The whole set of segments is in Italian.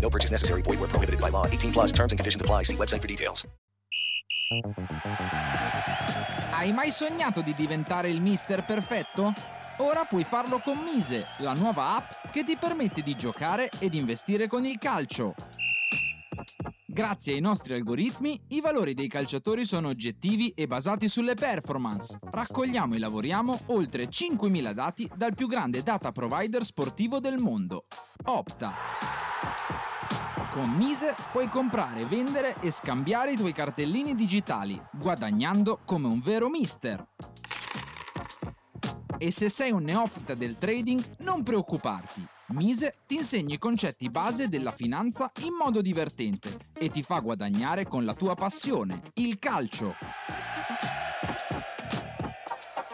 No purchase necessary. Void where prohibited by law. 18 plus terms and conditions apply. See website for details. Hai mai sognato di diventare il mister perfetto? Ora puoi farlo con Mise, la nuova app che ti permette di giocare ed investire con il calcio. Grazie ai nostri algoritmi, i valori dei calciatori sono oggettivi e basati sulle performance. Raccogliamo e lavoriamo oltre 5.000 dati dal più grande data provider sportivo del mondo, Opta. Con Mise puoi comprare, vendere e scambiare i tuoi cartellini digitali, guadagnando come un vero mister. E se sei un neofita del trading, non preoccuparti. Mise ti insegna i concetti base della finanza in modo divertente e ti fa guadagnare con la tua passione, il calcio.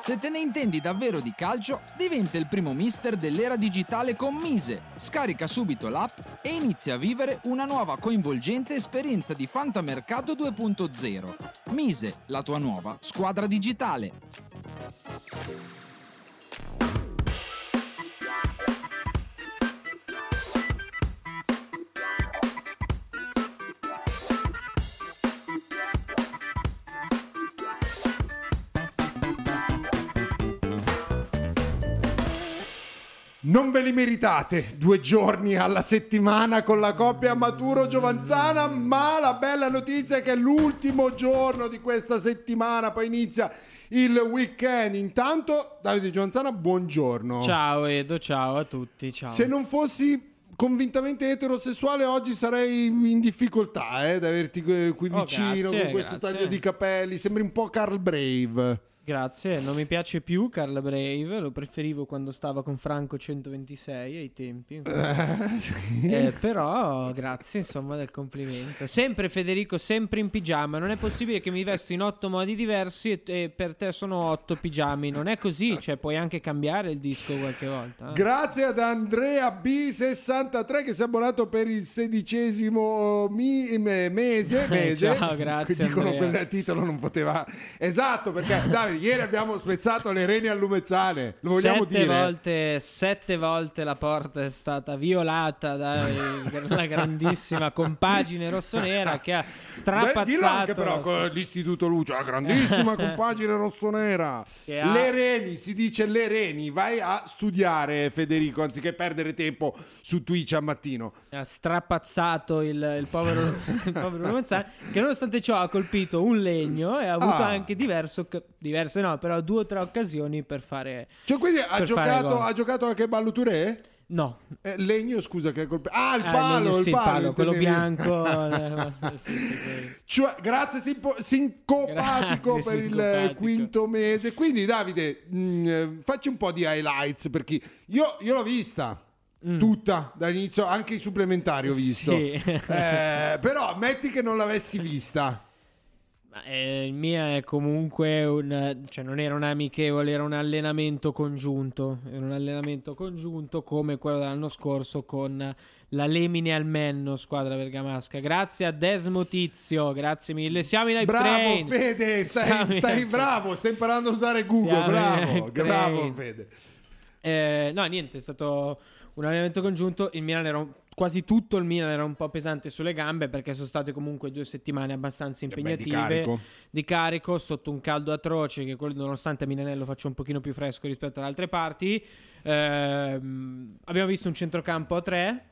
Se te ne intendi davvero di calcio, diventa il primo mister dell'era digitale con Mise. Scarica subito l'app e inizia a vivere una nuova coinvolgente esperienza di fantamercato 2.0. Mise, la tua nuova squadra digitale. Non ve li meritate due giorni alla settimana con la coppia Maturo Giovanzana, ma la bella notizia è che è l'ultimo giorno di questa settimana, poi inizia il weekend. Intanto, Davide Giovanzana, buongiorno. Ciao Edo, ciao a tutti. Ciao. Se non fossi convintamente eterosessuale oggi sarei in difficoltà eh, ad averti qui qui Oh, vicino grazie, con questo grazie. taglio di capelli, sembri un po' Carl Brave. Grazie, non mi piace più Carla Brave, lo preferivo quando stava con Franco 126 ai tempi. Eh, però grazie insomma del complimento. Sempre Federico, sempre in pigiama. Non è possibile che mi vesto in otto modi diversi e, e per te sono otto pigiami. Non è così, cioè puoi anche cambiare il disco qualche volta. eh. Grazie ad Andrea B63 che si è abbonato per il sedicesimo mi- me- mese. mese. Ciao, grazie, Che Dicono quel titolo non poteva. Esatto, perché Davide, ieri abbiamo spezzato le reni al lumezzane. Lo vogliamo sette dire? volte, sette volte la porta è stata violata dalla grandissima compagine rossonera che ha Beh, strapazzato. dillo anche però con l'istituto Luce, la grandissima compagine rossonera. Che ha- Le reni, si dice le reni. Vai a studiare, Federico, anziché perdere tempo su Twitch al mattino. ha strapazzato il, il povero, il povero Lumezzane, che nonostante ciò ha colpito un legno e ha avuto Ah. anche diverso, diverse no, però due o tre occasioni per fare Cioè, quindi ha per giocato, ha giocato anche Ballo Touré? No. Eh, legno, scusa, che colpe... Ah, il Ah, palo, legno, il sì, palo, quello bianco eh. Cioè, grazie simpo- sincopatico Grazie, per il sincopatico. eh, quinto mese. Quindi, Davide, mh, eh, facci un po' di highlights perché io, io l'ho vista. Tutta dall'inizio, anche i supplementari ho visto. Mm. Sì. Eh, però metti che non l'avessi vista. Eh, il mio è comunque un. cioè, non era un amichevole, era un allenamento congiunto. Era un allenamento congiunto come quello dell'anno scorso con la Lemine Almenno, squadra bergamasca. Grazie a Desmo Tizio, grazie mille. Siamo in hype Bravo train. Fede, stai, stai bravo, stai imparando a usare Google. Siamo bravo, bravo. Fede. Eh, no, niente, è stato un allenamento congiunto. Il Milan era un- quasi tutto il Milan era un po' pesante sulle gambe perché sono state comunque due settimane abbastanza beh, di impegnative carico. di carico, sotto un caldo atroce che nonostante Milanello faccia un pochino più fresco rispetto ad altre parti. Ehm, abbiamo visto un centrocampo a tre,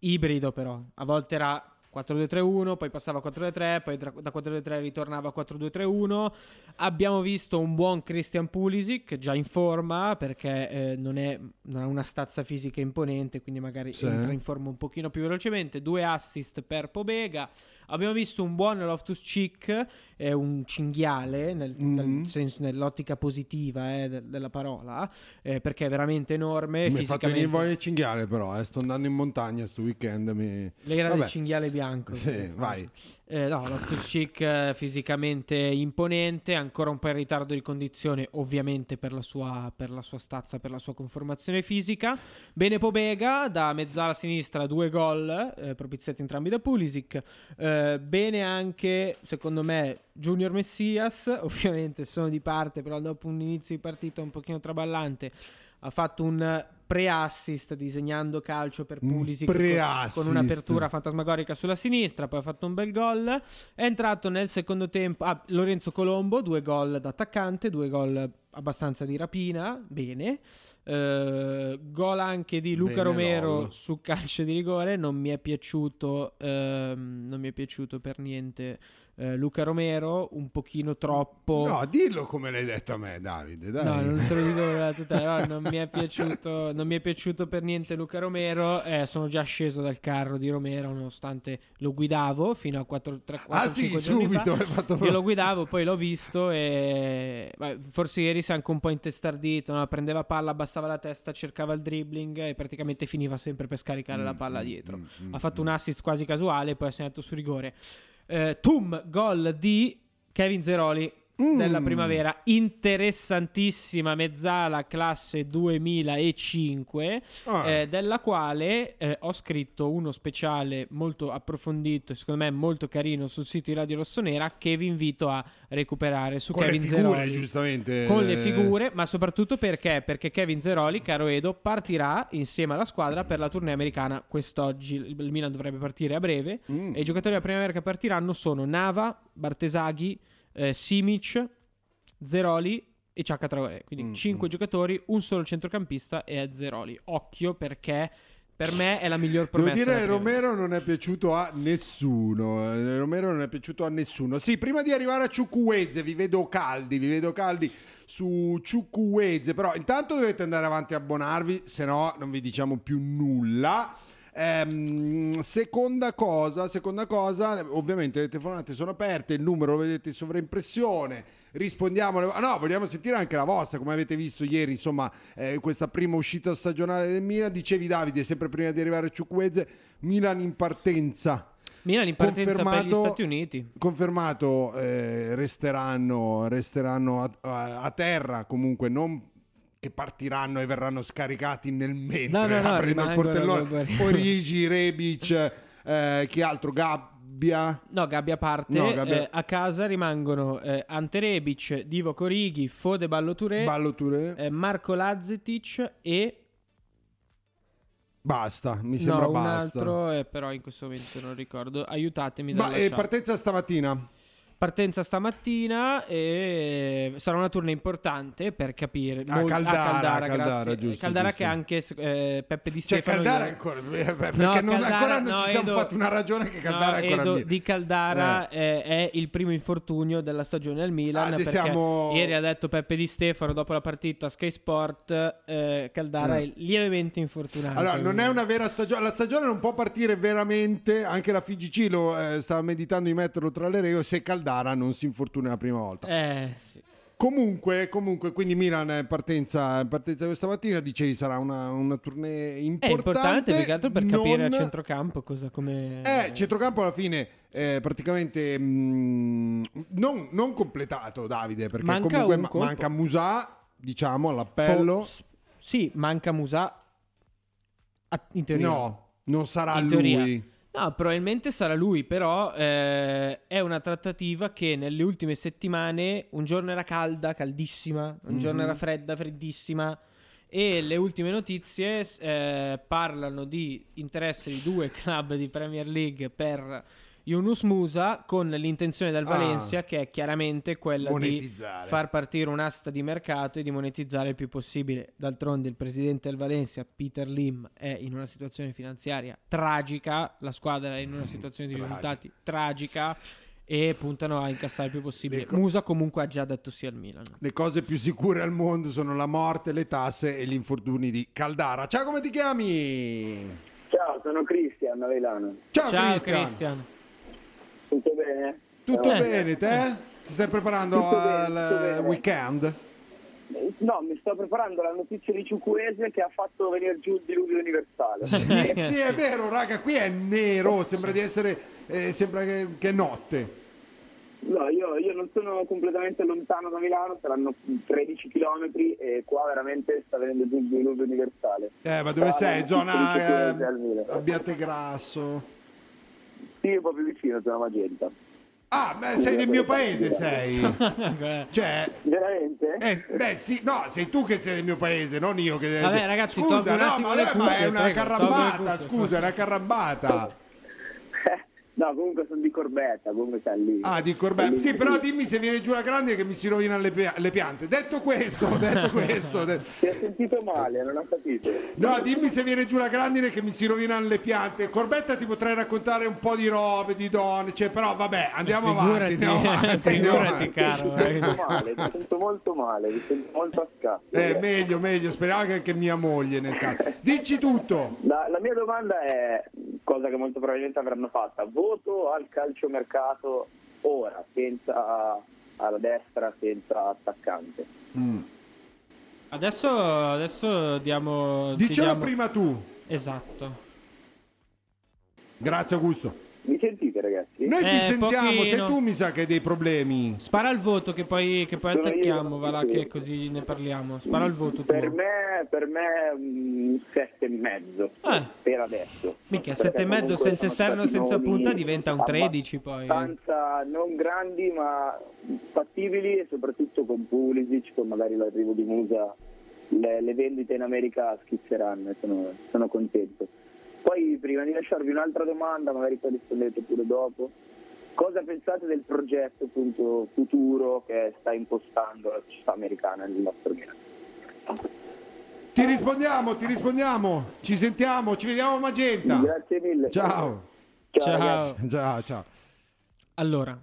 ibrido però, a volte era 4-2-3-1, poi passava a 4-2-3, poi tra- da 4-2-3 ritornava a 4-2-3-1. Abbiamo visto un buon Christian Pulisic già in forma perché eh, non, è, non ha una stazza fisica imponente, quindi magari Sì. entra in forma un pochino più velocemente. Due assist per Pobega. Abbiamo visto un buon Loftus Cheek, è un cinghiale nel, Mm. nel senso, nell'ottica positiva eh, de- della parola, eh, perché è veramente enorme. Mi fisicamente. venire voglia di cinghiale però, eh. sto andando in montagna sto weekend. Mi... L'era del cinghiale bianco. Sì, vai. Eh, no, Loftus Cheek eh, fisicamente imponente, ancora un po' in ritardo di condizione, ovviamente per la sua, per la sua stazza, per la sua conformazione fisica. Bene Pobega, da mezzala sinistra, due gol, eh, propiziati entrambi da Pulisic. Eh, bene anche, secondo me, Junior Messias, ovviamente sono di parte, però dopo un inizio di partita un pochino traballante, ha fatto un pre-assist disegnando calcio per Un Pulisic con- pre-assist. con un'apertura fantasmagorica sulla sinistra, poi ha fatto un bel gol. È entrato nel secondo tempo ah, Lorenzo Colombo, due gol da attaccante, due gol abbastanza di rapina, bene. Eh, gol anche di Luca Bene, Romero Lollo. su calcio di rigore, non mi è piaciuto, ehm, non mi è piaciuto per niente eh, Luca Romero, un pochino troppo... No, dillo come l'hai detto a me, Davide. Dai. No, non te lo dico tutta, non mi è piaciuto, non mi è piaciuto per niente Luca Romero. eh, sono già sceso dal carro di Romero, nonostante lo guidavo fino a 4, 3, 4 Ah, sì, 5 giorni subito, fa. fatto Io lo guidavo, poi l'ho visto e beh, forse ieri si è anche un po' intestardito. no? Prendeva palla, abbassava la testa, cercava il dribbling e praticamente finiva sempre per scaricare Mm, la palla dietro. ha fatto un assist quasi casuale, poi ha segnato su rigore. Eh, Tum, gol di Kevin Zeroli Mm. della primavera, interessantissima mezzala classe 2005, Ah. eh, della quale eh, ho scritto uno speciale molto approfondito e secondo me molto carino sul sito di Radio Rossonera che vi invito a recuperare su Con Kevin figure, Zeroli. giustamente. Con le Eh, figure, ma soprattutto perché? Perché Kevin Zeroli, caro Edo, partirà insieme alla squadra per la tournée americana quest'oggi. Il il Milan dovrebbe partire a breve. Mm. E i giocatori della primavera che partiranno sono Nava, Bartesaghi, eh, Simic, Zeroli e Ciacca Traoré. Quindi Mm, 5 giocatori, un solo centrocampista e è Zeroli. Occhio perché per me è la miglior Devo promessa. dire che primavera. Romero non è piaciuto a nessuno. eh, Romero non è piaciuto a nessuno. Sì, prima di arrivare a Ciucueze, vi vedo caldi, vi vedo caldi su Ciucueze. Però intanto dovete andare avanti a abbonarvi, se no non vi diciamo più nulla. Ehm, seconda cosa, seconda cosa, ovviamente le telefonate sono aperte, il numero lo vedete in sovraimpressione, rispondiamo, alle- ah no, vogliamo sentire anche la vostra, come avete visto ieri, insomma, eh, questa prima uscita stagionale del Milan, dicevi Davide, sempre prima di arrivare a Ciucueze, Milan in partenza. Milan in partenza per gli Confermato- Stati Uniti. Confermato, eh, resteranno, resteranno a, a- a terra, comunque non che partiranno e verranno scaricati nel mentre No, no, no, aprendo il portellone. Origi, Rebic, eh, chi altro? Gabbia. No, Gabbia parte. No, Gabbia- eh, a casa rimangono eh, Ante Rebic, Divo Corighi, Fode Ballo Touré, Ballo Touré. eh, Marco Lazzetic e Basta, mi sembra no, un basta. altro, eh, però in questo momento non ricordo. Aiutatemi Ma dalla eh, partenza stamattina. Partenza stamattina e sarà una tournée importante per capire. Ah, Mol- Caldara, Caldara, Caldara, grazie. giusto, Caldara giusto. che anche eh, Peppe Di Cioè Stefano. Caldara ancora, eh, perché No, non, Caldara- ancora non no, ci siamo Edo- fatti una ragione che Caldara no, è ancora Edo, di Caldara eh, è il primo infortunio della stagione al Milan Ah, perché siamo- ieri ha detto Peppe Di Stefano dopo la partita a Sky Sport eh, Caldara Eh. è lievemente infortunato Allora, non è una vera stagione. La stagione non può partire veramente. Anche la FIGC lo eh, stava meditando di metterlo tra le regole. Se Caldara non si infortuna la prima volta. Eh, sì. Comunque, comunque, quindi Milan partenza, partenza questa mattina. Dicevi sarà una, una tournée è importante. importante più che altro per capire a centrocampo cosa come Eh, centrocampo alla fine eh, praticamente mm, non, non completato, Davide, perché Manca comunque un ma- manca Musà, diciamo, all'appello. Fo- sì, manca Musa a- in teoria. no, non sarà In lui. teoria. No, probabilmente sarà lui, però eh, è una trattativa che nelle ultime settimane un giorno era calda, caldissima, un giorno Mhm. era fredda, freddissima e le ultime notizie eh, parlano di interesse di due club di Premier League per Yunus Musa con l'intenzione dal Ah. Valencia che è chiaramente quella di far partire un'asta di mercato e di monetizzare il più possibile. D'altronde il presidente del Valencia, Peter Lim, è in una situazione finanziaria tragica, la squadra è in una situazione di risultati tragica e puntano a incassare il più possibile. Le co- Musa comunque ha già detto sì al Milan. Le cose più sicure al mondo sono la morte, le tasse e gli infortuni di Caldara. Ciao, come ti chiami? Ciao, sono Cristian Avelano. Ciao, Ciao Cristian. Cristian. Tutto bene? Tutto Eh. bene, te? Ti stai preparando Tutto al bene. weekend? No, mi sto preparando la notizia di Ciucuese che ha fatto venire giù il diluvio universale. Sì, sì, è vero, raga, qui è nero, sembra di essere, eh, sembra che, che è notte. No, io, io non sono completamente lontano da Milano, saranno 13 km e qua veramente sta venendo giù il diluvio universale. Eh, ma dove Ah, sei? Zona eh. Abbiate Grasso. Sì, più vicino, sono Magenta. Ah, beh, sei del mio paese, sei. Cioè, Veramente? eh, beh, sì, no, sei tu che sei del mio paese, non io che... Vabbè, ragazzi, scusa, tolgo un no, attimo ma, le vabbè, ma cuffie, è una prego, cuffie. scusa, è una carrambata. No, comunque sono di Corbetta, comunque sta lì. Ah, di Corbetta. Sì, però dimmi se viene giù la grande che mi si rovinano le, pia- le piante. Detto questo, detto questo. de- Si è sentito male, non ho capito. No, dimmi se viene giù la grandine che mi si rovinano le piante. Corbetta ti potrei raccontare un po' di robe, di donne, cioè, però vabbè, andiamo avanti. Figurati, Andiamo avanti, andiamo figurati, avanti. caro. Mi sento male, mi sento molto male, mi sento molto a scatto. Eh, meglio, meglio, speriamo che anche mia moglie nel caso. Dici tutto. La, la mia domanda è, cosa che molto probabilmente avranno fatta, voto al calciomercato ora, senza alla destra, senza attaccante. Adesso, adesso diamo... Dicelo diamo- prima tu. Esatto. Grazie Augusto. Mi sentite ragazzi? Noi ti Eh, sentiamo, pochino. sei tu mi sa che hai dei problemi. Spara il voto che poi, che poi Sono io, attacchiamo, va là sì. che così ne parliamo. Spara il voto Per tuo. me, per me un sette e mezzo, Eh. per adesso. Minchia, Perché sette e mezzo comunque senza sono esterno, stati senza nomi punta diventa un 13 poi. eh. Abbastanza non grandi ma fattibili e soprattutto con Pulisic, con magari l'arrivo di Musa, le, le vendite in America schizzeranno e sono, sono contento. Poi prima di lasciarvi un'altra domanda, magari poi rispondete pure dopo. Cosa pensate del progetto appunto futuro che sta impostando la società americana nel nostro Milan? Ti rispondiamo, ti rispondiamo. Ci sentiamo, ci vediamo a Magenta. Grazie mille. Ciao. Ciao. ragazzi. Ciao, ciao. Allora,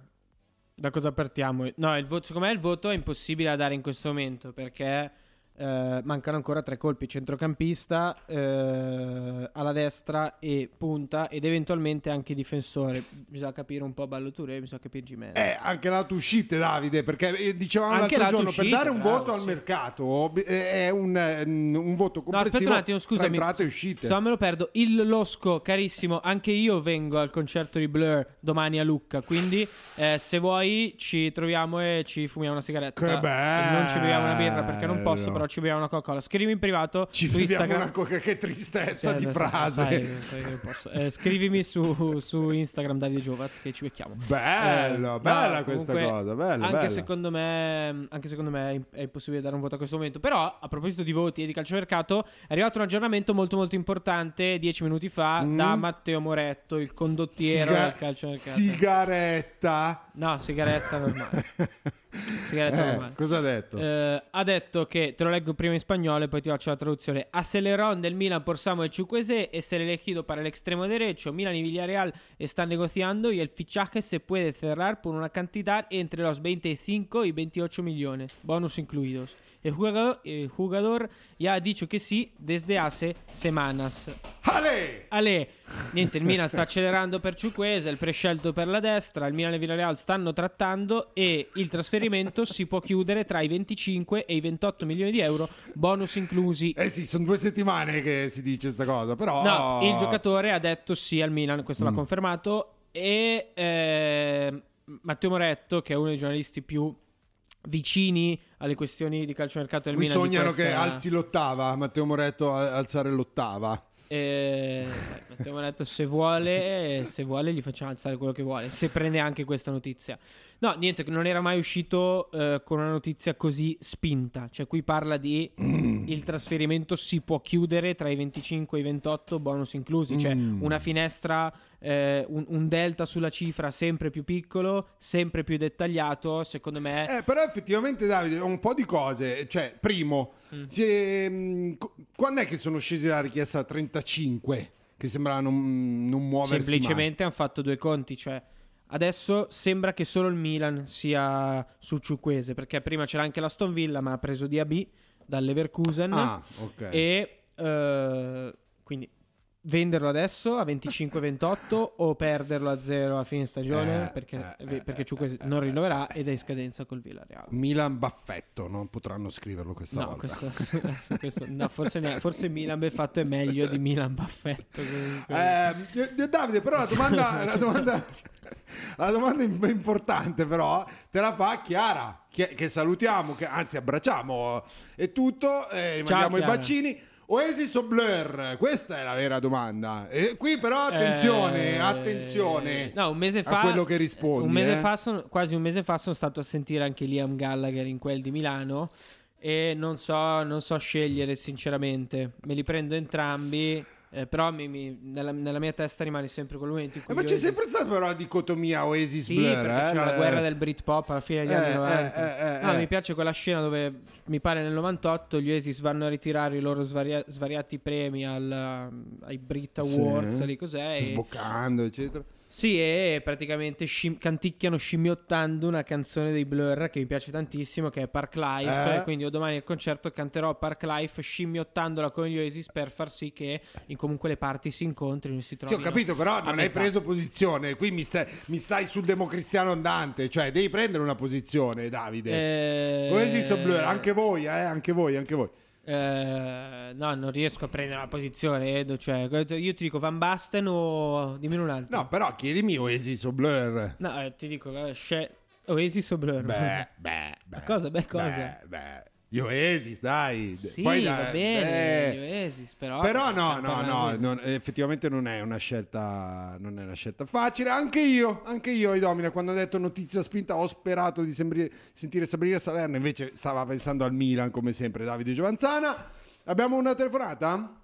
da cosa partiamo? No, il voto, secondo me il voto è impossibile da dare in questo momento perché eh, mancano ancora tre colpi, centrocampista, eh, alla destra e punta ed eventualmente anche difensore. Bisogna capire un po' Balloture, bisogna capire Gimenez. Eh, anche lato uscite, Davide, perché eh, dicevamo Anche l'altro giorno, uscite, per dare un bravo, voto al sì. mercato bi- eh, è un, eh, un voto No, complessivo aspetta un attimo, tra scusami. entrate e uscite. Se no me lo perdo. Il Losco, carissimo, anche io vengo al concerto di Blur domani a Lucca. Quindi, eh, se vuoi, ci troviamo e ci fumiamo una sigaretta. Che E Non ci beviamo una birra perché non posso, bello. però ci beviamo una Coca-Cola. Scrivimi in privato Ci su Instagram. una coca, che tristezza Sì, di frase. sai, posso. Eh, scrivimi su, su Instagram Davide Giovaz che ci becchiamo. Bello, Eh, bella no, questa comunque, cosa, bella, anche bella. secondo me anche secondo me è im- è impossibile dare un voto a questo momento però a proposito di voti e di calciomercato è arrivato un aggiornamento molto molto importante dieci minuti fa Mm. da Matteo Moretto il condottiero Siga- del calciomercato Sigaretta. no sigaretta normale Eh, cosa ha detto? Eh, ha detto che te lo leggo prima in spagnolo e poi ti faccio la traduzione. Acelerón del Milan por Samuel Chukwueze es el elegido para el extremo derecho. Milan y Villarreal están negociando y el fichaje se puede cerrar por una cantidad entre los 25 y 28 millones, bonus incluidos. El jugador, el jugador ya ha dicho que sí desde hace semanas. Ale! Ale, niente, il Milan sta accelerando per Ciuquese, il prescelto per la destra, il Milan e il Villarreal stanno trattando e il trasferimento si può chiudere tra i 25 e i 28 milioni di euro, bonus inclusi. Eh sì, sono due settimane che si dice sta cosa, però... No, il giocatore ha detto sì al Milan, questo Mm. l'ha confermato e eh, Matteo Moretto, che è uno dei giornalisti più vicini alle questioni di calciomercato del Qui Milan di sognano che questa- alzi l'ottava, Matteo Moretto alzare l'ottava. Eh, Matteo Moretto se vuole, se vuole gli facciamo alzare quello che vuole, se prende anche questa notizia. No, niente, non era mai uscito eh, con una notizia così spinta. Cioè, qui parla di Mm. il trasferimento si può chiudere tra i 25 e i 28, bonus inclusi. Cioè, Mm. una finestra, eh, un, un delta sulla cifra sempre più piccolo, sempre più dettagliato. Secondo me, Eh, però effettivamente Davide, un po' di cose. Cioè, primo, Mm. mh, co- quando è che sono scesi la richiesta a 35? Che sembrava non, non muoversi mai. semplicemente hanno fatto due conti. Cioè, adesso sembra che solo il Milan sia su Ciuquese. Perché prima c'era anche l'Aston Villa, ma ha preso DAB dall'Leverkusen. Ah, ok. E eh, quindi venderlo adesso a 25-28 o perderlo a zero a fine stagione Eh, perché, eh, perché Ciuquese non rinnoverà ed è in scadenza col Villarreal. Milan Baffetto, non potranno scriverlo questa No, volta. questo, adesso questo- no, forse, neanche- forse Milan Beffatto è meglio di Milan Baffetto. Eh, Davide, però la domanda, la domanda, la domanda im- importante però te la fa Chiara, che, che salutiamo, che, anzi abbracciamo e tutto, eh, Ciao, mandiamo i bacini. Oasis o Blur? Questa è la vera domanda. E qui però attenzione, Eh, attenzione No, un mese fa, a quello che rispondi. un mese eh. fa sono- quasi un mese fa sono stato a sentire anche Liam Gallagher in quel di Milano e non so, non so scegliere sinceramente. Me li prendo entrambi, eh, però mi- mi- nella, nella mia testa rimane sempre quel momento in cui... Eh, ma c'è Oasis- sempre stata però la dicotomia Oasis Sì, Blur. perché eh, c'era la guerra del Britpop alla fine degli Eh, anni eh, 90. eh, eh, No, eh. mi piace quella scena dove mi pare nel 98 gli Oasis vanno a ritirare i loro svaria- svariati premi al- ai Brit Awards, Sì. lì cos'è? Sboccando, eccetera. Sì, e praticamente scim- canticchiano scimmiottando una canzone dei Blur che mi piace tantissimo, che è Park Life. Eh? Quindi io domani al concerto canterò Park Life scimmiottandola con gli Oasis per far sì che in comunque le parti si incontrino e si Sì, trovino. ho capito, però non hai preso posizione. Qui mi stai, mi stai sul democristiano andante. Cioè, devi prendere una posizione, Davide. Eh, Oasis o Blur? Anche voi, eh? Anche voi, anche voi. Eh, no, non riesco a prendere una posizione, Edo. Cioè, io ti dico Van Basten o dimmi un altro. No, però chiedimi Oasis o Blur. No, eh, ti dico eh, sce- Oasis o Blur. Beh, beh, beh. cosa? Beh, cosa? Beh, beh. Gli Oasis, dai. Sì, Poi, va dai, bene, eh. gli Oasis, però... Però no, no, no, non- effettivamente non è una scelta non è una scelta facile. Anche io, anche io, Idomina, quando ha detto notizia spinta ho sperato di sembri- sentire Sabrina Salerno, invece stava pensando al Milan come sempre Davide Giovanzana. Abbiamo una telefonata?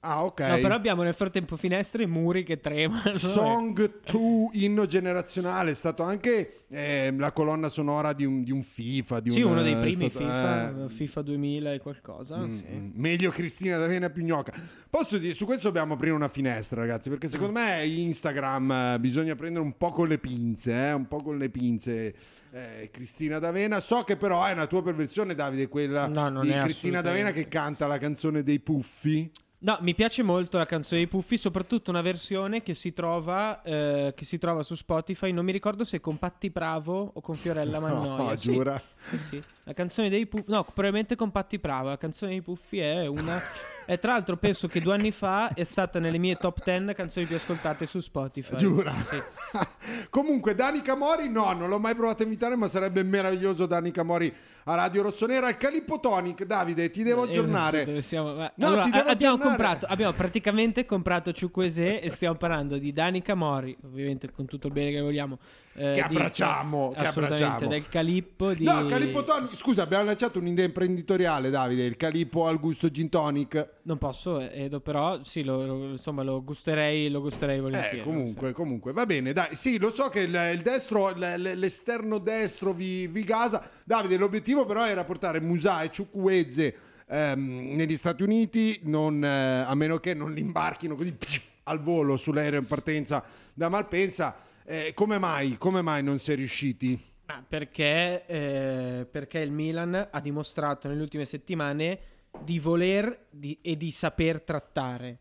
Ah, ok. No, però abbiamo nel frattempo finestre e muri che tremano. Song 2 inno generazionale è stato anche eh, la colonna sonora di un, di un FIFA di Sì, un- uno dei è primi stato- FIFA, eh, FIFA 2000 e qualcosa. Mm, sì. mm. Meglio Cristina D'Avena più gnocca. Posso dire, su questo dobbiamo aprire una finestra, ragazzi, perché secondo me Instagram eh, bisogna prendere un po' con le pinze, eh, un po' con le pinze. eh, Cristina D'Avena, so che però è una tua perversione, Davide, quella No, di Cristina D'Avena che canta la canzone dei puffi. No, mi piace molto la canzone dei Puffi, soprattutto una versione che si trova, eh, che si trova su Spotify. Non mi ricordo se con Patti Bravo o con Fiorella Mannoia. No, Sì, giura? sì, sì. La canzone dei Puffi, no, probabilmente con Patti Bravo. La canzone dei Puffi è una. E tra l'altro penso che due anni fa è stata nelle mie top 10 canzoni più ascoltate su Spotify. Giura? Sì. Comunque, Danica Mori, no, non l'ho mai provato a imitare, ma sarebbe meraviglioso Danica Mori a Radio Rossonera. Il Calippo Tonic, Davide, ti devo Eh, aggiornare. dove siamo? No, allora, ti devo abbiamo, aggiornare. comprato, abbiamo praticamente comprato Ciuquesè e stiamo parlando di Danica Mori, ovviamente con tutto il bene che vogliamo. Eh, Che di- abbracciamo, che assolutamente, abbracciamo. del Calippo di... No, Calippo Tonic, scusa, abbiamo lanciato un'idea imprenditoriale, Davide. Il Calippo al gusto gin tonic. Non posso, eh, Edo, però sì, lo, lo- insomma lo gusterei, lo gusterei volentieri. Eh, comunque, comunque, va bene, dai. Sì, lo so che il, il destro, l'esterno destro vi, vi gasa. Davide, l'obiettivo però era portare Musa e Ciukweze ehm, negli Stati Uniti, non, eh, a meno che non li imbarchino così pff, al volo sull'aereo in partenza da Malpensa. Eh, come mai? Come mai non si è riusciti? Ma perché, eh, perché il Milan ha dimostrato nelle ultime settimane di voler di- e di saper trattare.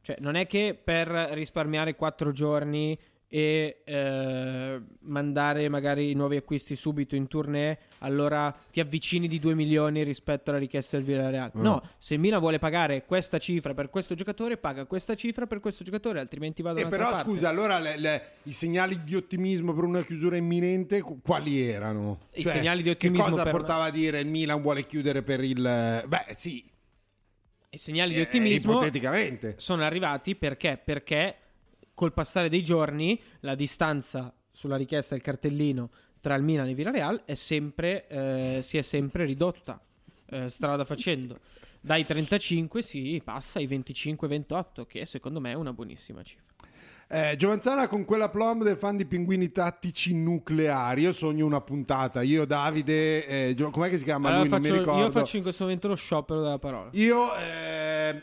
Cioè, non è che per risparmiare quattro giorni e eh, mandare magari i nuovi acquisti subito in tournée, allora ti avvicini di 2 milioni rispetto alla richiesta del Villarreal. Mm. No, se il Milan vuole pagare questa cifra per questo giocatore, paga questa cifra per questo giocatore, altrimenti va da Eh, un'altra però parte. scusa, allora le- le- i segnali di ottimismo per una chiusura imminente qu- quali erano? I segnali di ottimismo Che cosa portava a dire il Milan vuole chiudere per il... Beh, sì, I segnali di eh, ottimismo ipoteticamente. sono arrivati perché? Perché col passare dei giorni la distanza sulla richiesta del cartellino tra il Milan e il Villarreal è sempre, eh, si è sempre ridotta eh, strada facendo. Dai 35 si passa ai 25-28, che secondo me è una buonissima cifra. Eh, Giovanzana con quella plomb del fan di pinguini tattici nucleari. Io sogno una puntata. Io, Davide, eh, Gio- com'è che si chiama Allora lui? faccio- non mi ricordo. io faccio in questo momento lo sciopero della parola. Io, eh,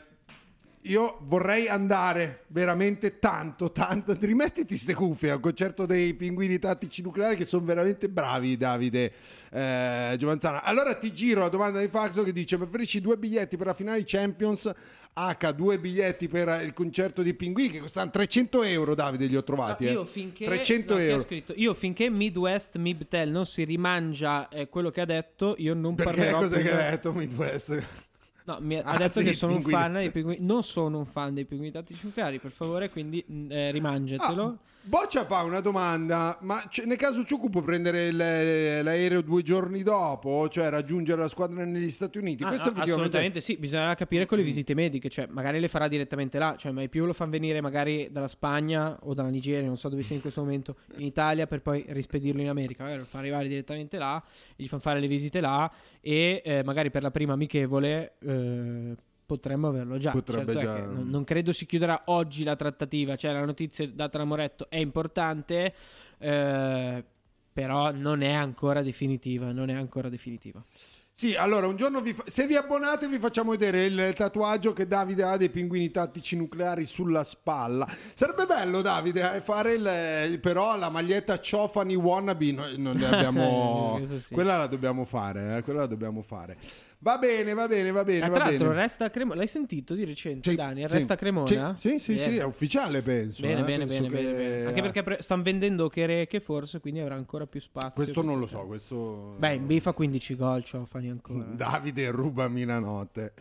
io vorrei andare veramente tanto, tanto. Rimettiti ste cuffie al concerto dei pinguini tattici nucleari che sono veramente bravi, Davide eh, Giovanzana. Allora ti giro la domanda di Faxo che dice: preferisci due biglietti per la finale Champions? H, due biglietti per il concerto dei pinguini che costano 300 euro, Davide, li ho trovati. No, eh. io finché 300 no, euro. scritto? io finché Midwest Mibtel non si rimangia eh, quello che ha detto, io non Perché parlerò cosa più che ha detto Midwest? No, mi ha Ah, detto sì, che sono un pinguini. fan dei pinguini. Non sono un fan dei pinguini tattici nucleari, per favore, quindi eh, rimangiatelo. Ah, Boccia fa una domanda, ma nel caso Ciucu può prendere l'aereo due giorni dopo, cioè raggiungere la squadra negli Stati Uniti? Ah, ah, assolutamente sì, bisognerà capire con le visite mediche, cioè magari le farà direttamente là, cioè mai più lo fanno venire magari dalla Spagna o dalla Nigeria, non so dove sia in questo momento, in Italia per poi rispedirlo in America, magari lo fa arrivare direttamente là, gli fanno fare le visite là e eh, magari per la prima amichevole eh, potremmo averlo già. Potrebbe Certo già- non, non credo si chiuderà oggi la trattativa, cioè la notizia data da Moretto è importante, eh, però non è ancora definitiva, non è ancora definitiva. Sì, allora un giorno vi fa- se vi abbonate vi facciamo vedere il tatuaggio che Davide ha dei pinguini tattici nucleari sulla spalla. Sarebbe bello Davide eh, fare il, però la maglietta Ciofani wannabe noi non ne abbiamo sì. quella la dobbiamo fare, eh, quella la dobbiamo fare. Va bene, va bene, va bene, va tra l'altro, bene. resta Cremona. L'hai sentito di recente, Sì, Dani? sì, Resta Cremona? Sì, sì, sì, Bene. sì, è ufficiale penso. Bene, eh, bene, penso bene, bene, che- bene. Anche perché pre- stanno vendendo Chereche, forse, quindi avrà ancora più spazio. Questo non lo so, questo... Beh, in B fa 15 gol, Ciofani ancora. Davide rubami la notte.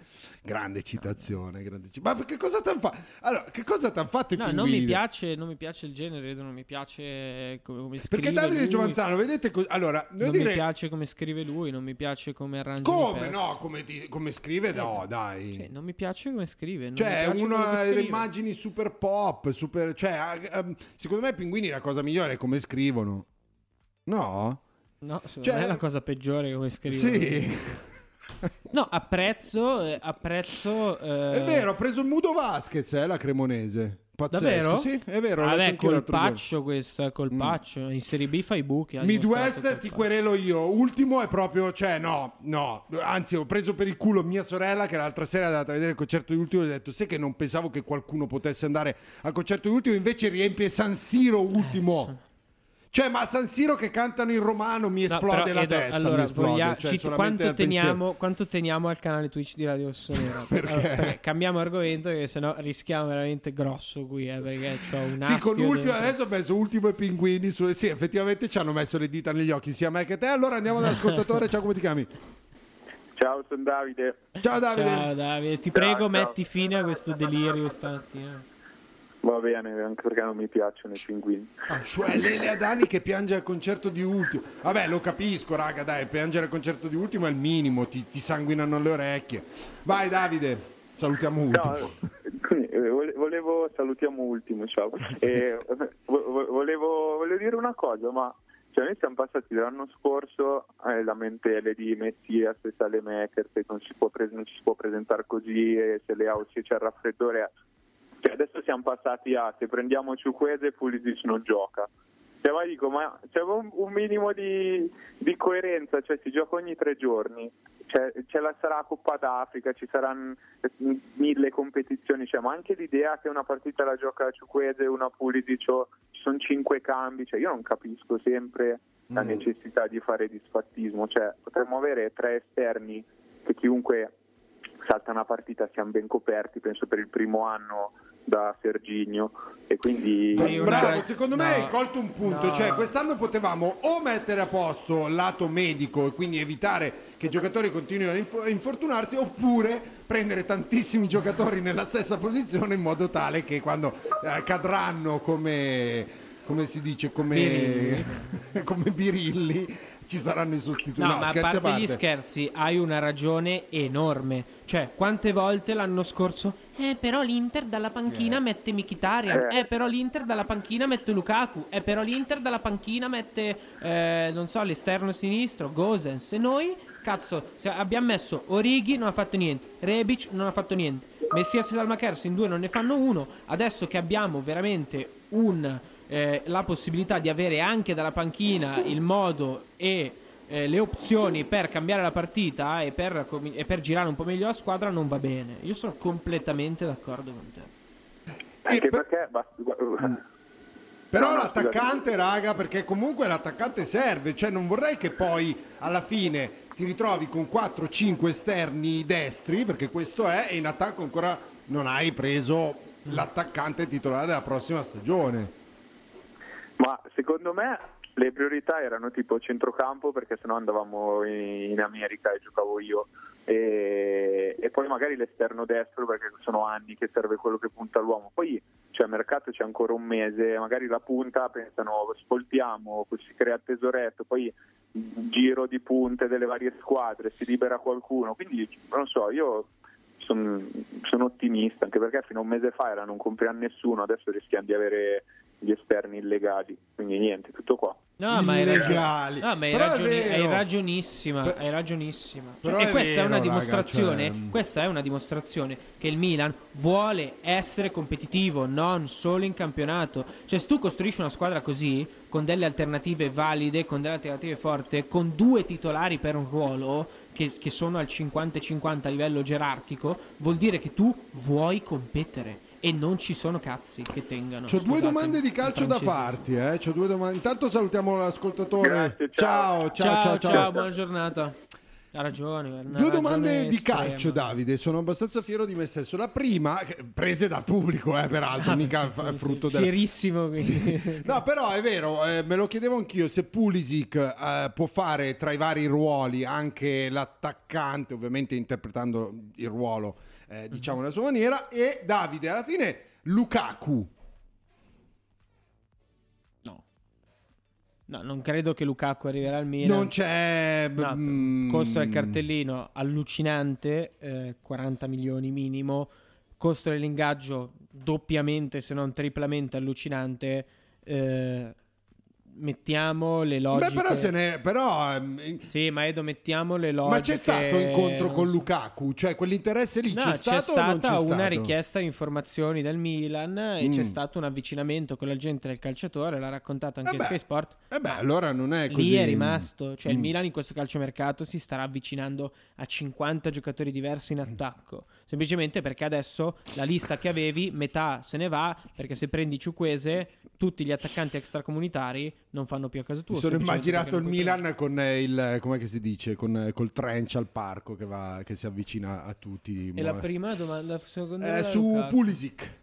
Grande citazione, grande Ma che cosa ti hanno fatto? Allora, che cosa ti hanno fatto i No, non mi piace, non mi piace il genere, non mi piace come, come scrive Perché Davide lui. Giovanzano, vedete co- allora, Non dire mi piace come scrive lui, non mi piace come arrangia come pezzi. No, come, ti- come scrive, no, dai. Cioè, non mi piace come scrive. Cioè, una delle immagini super pop, super, cioè, ehm, secondo me i pinguini la cosa migliore è come scrivono. No? No, secondo Cioè- me è la cosa peggiore come scrive. Sì. No, apprezzo, eh, apprezzo... eh, È vero, ha preso il Mudo Vasquez, eh, la cremonese. Pazzesco, Davvero? Sì, è vero. Vabbè, giorno. colpaccio questo, è colpaccio. In Serie B fa i buchi. dimostrato Midwest ti querelo io. Ultimo è proprio, cioè, no, no. Anzi, ho preso per il culo mia sorella che l'altra sera è andata a vedere il concerto di Ultimo e ho detto: Sai che non pensavo che qualcuno potesse andare al concerto di Ultimo, invece riempie San Siro Ultimo. Cioè, ma a San Siro che cantano in romano mi No, esplode però, la Edo, testa. allora, esplode. voglia- cioè, ci- quanto, teniamo, quanto teniamo al canale Twitch di Radio Rossonera? Perché? Allora, perché cambiamo argomento che sennò rischiamo veramente grosso qui, eh, perché c'ho un Sì, con l'ultimo dentro. adesso ho messo ultimo e pinguini. Su... Sì, effettivamente ci hanno messo le dita negli occhi sia me che te. Allora andiamo dall'ascoltatore. Ciao, come ti chiami? Ciao, sono Davide. Ciao Davide. Ciao Davide, ti Ciao, prego ciao. metti fine a questo delirio stamattina. Va bene, anche perché non mi piacciono i pinguini. Cioè Lele Adani che piange al concerto di Ultimo. Vabbè, lo capisco, raga, dai, piangere al concerto di Ultimo è il minimo, ti, ti sanguinano le orecchie. Vai Davide, salutiamo Ultimo. No, eh, vole- volevo, salutiamo ultimo, ciao. Eh, vo- vo- volevo, volevo dire una cosa, ma cioè, noi siamo passati dall'anno scorso alle lamentele di Messias e Salemaker che non si, può pres- non ci si può presentare così e se le auci c'è il raffreddore. Cioè, adesso siamo passati a se prendiamo Ciuquese Pulisic non gioca. Cioè, ma dico, ma c'è un, un minimo di, di coerenza, cioè si gioca ogni tre giorni, cioè, ce la sarà Coppa d'Africa, ci saranno mille competizioni, cioè, ma anche l'idea che una partita la gioca Ciuquese, una Pulisic, o ci sono cinque cambi, cioè, io non capisco sempre la Mm. necessità di fare disfattismo, cioè, potremmo avere tre esterni che chiunque salta una partita siamo ben coperti, penso per il primo anno da Serginio e quindi Bravo, secondo me No. hai colto un punto, No. cioè quest'anno potevamo o mettere a posto il lato medico e quindi evitare che i giocatori continuino a inf- a infortunarsi oppure prendere tantissimi giocatori nella stessa posizione in modo tale che quando eh, cadranno come come si dice, come Birilli. come birilli, ci saranno i sostituti. No, No, ma a scherzi parte, gli scherzi, hai una ragione enorme. Cioè, quante volte l'anno scorso. Eh, però l'Inter dalla panchina mette Mkhitaryan. Eh. Eh, però l'Inter dalla panchina mette Lukaku. Eh, però l'Inter dalla panchina mette, eh, non so, l'esterno sinistro, Gosens. E noi, cazzo, se abbiamo messo Orighi, non ha fatto niente. Rebic non ha fatto niente. Messias e Salmakers in due non ne fanno uno. Adesso che abbiamo veramente un, eh, la possibilità di avere anche dalla panchina il modo e eh, le opzioni per cambiare la partita e per, e per girare un po' meglio la squadra non va bene. Io sono completamente d'accordo con te. Anche perché basta- Però No, no, l'attaccante, raga, perché comunque l'attaccante serve, cioè non vorrei che poi alla fine ti ritrovi con 4-5 esterni destri, perché questo è, e in attacco ancora non hai preso l'attaccante titolare della prossima stagione. Ma secondo me le priorità erano tipo centrocampo perché sennò andavamo in, America e giocavo io e, e poi magari l'esterno destro perché sono anni che serve quello che punta l'uomo. Poi cioè, a mercato c'è ancora un mese, magari la punta pensano sfoltiamo, poi si crea il tesoretto, poi giro di punte delle varie squadre, si libera qualcuno, quindi non so, io sono ottimista anche perché fino a un mese fa era non compriamo nessuno, adesso rischiamo di avere gli esterni illegali, quindi niente, tutto qua. No, ma hai ragione. Illegali. No, ma hai, è vero. hai ragionissima. Per- hai ragionissima. Però e è questa è vero, una raga, dimostrazione. cioè- Questa è una dimostrazione che il Milan vuole essere competitivo, non solo in campionato. Cioè, se tu costruisci una squadra così, con delle alternative valide, con delle alternative forti, con due titolari per un ruolo. Che, che sono al 50-50 a livello gerarchico, vuol dire che tu vuoi competere e non ci sono cazzi che tengano. C'ho due domande di calcio da farti, eh. C'ho due domande. Intanto salutiamo l'ascoltatore. Grazie, ciao, ciao. ciao, ciao, ciao. buona giornata. Ha ragione. Due domande ragione di estrema. calcio, Davide. Sono abbastanza fiero di me stesso. La prima, prese dal pubblico, eh, peraltro, Ah, mica sì, frutto della. Fierissimo. quindi. No, però è vero, eh, me lo chiedevo anch'io, se Pulisic eh, può fare tra i vari ruoli anche l'attaccante, ovviamente interpretando il ruolo, eh, diciamo, nella sua maniera, e Davide, alla fine, Lukaku. No. No, non credo che Lukaku arriverà al Milan. Non c'è... No, mm, costo del cartellino allucinante, eh, 40 milioni minimo. Costo dell'ingaggio doppiamente, se non triplamente allucinante. eh, mettiamo le logiche. Beh, però se ne... Però, ehm, Sì, ma Edo, mettiamo le logiche. ma c'è stato incontro con so. Lukaku? Cioè, quell'interesse lì No, c'è, c'è, stata c'è una stato? richiesta di informazioni del Milan e c'è Mm. stato un avvicinamento con la gente del calciatore, l'ha raccontato anche Eh beh, Sky Sport. Eh beh, allora non è così... Lì è rimasto, cioè il Mm. Milan in questo calciomercato si starà avvicinando a 50 giocatori diversi in attacco, semplicemente perché adesso la lista che avevi, metà se ne va, perché se prendi Ciuquese, tutti gli attaccanti extracomunitari non fanno più a casa tua. Mi sono immaginato il Milan con eh, il come che si dice con eh, col trench al parco che, va, che si avvicina a tutti. E la prima domanda secondo Eh, me su Lukaku. Pulisic.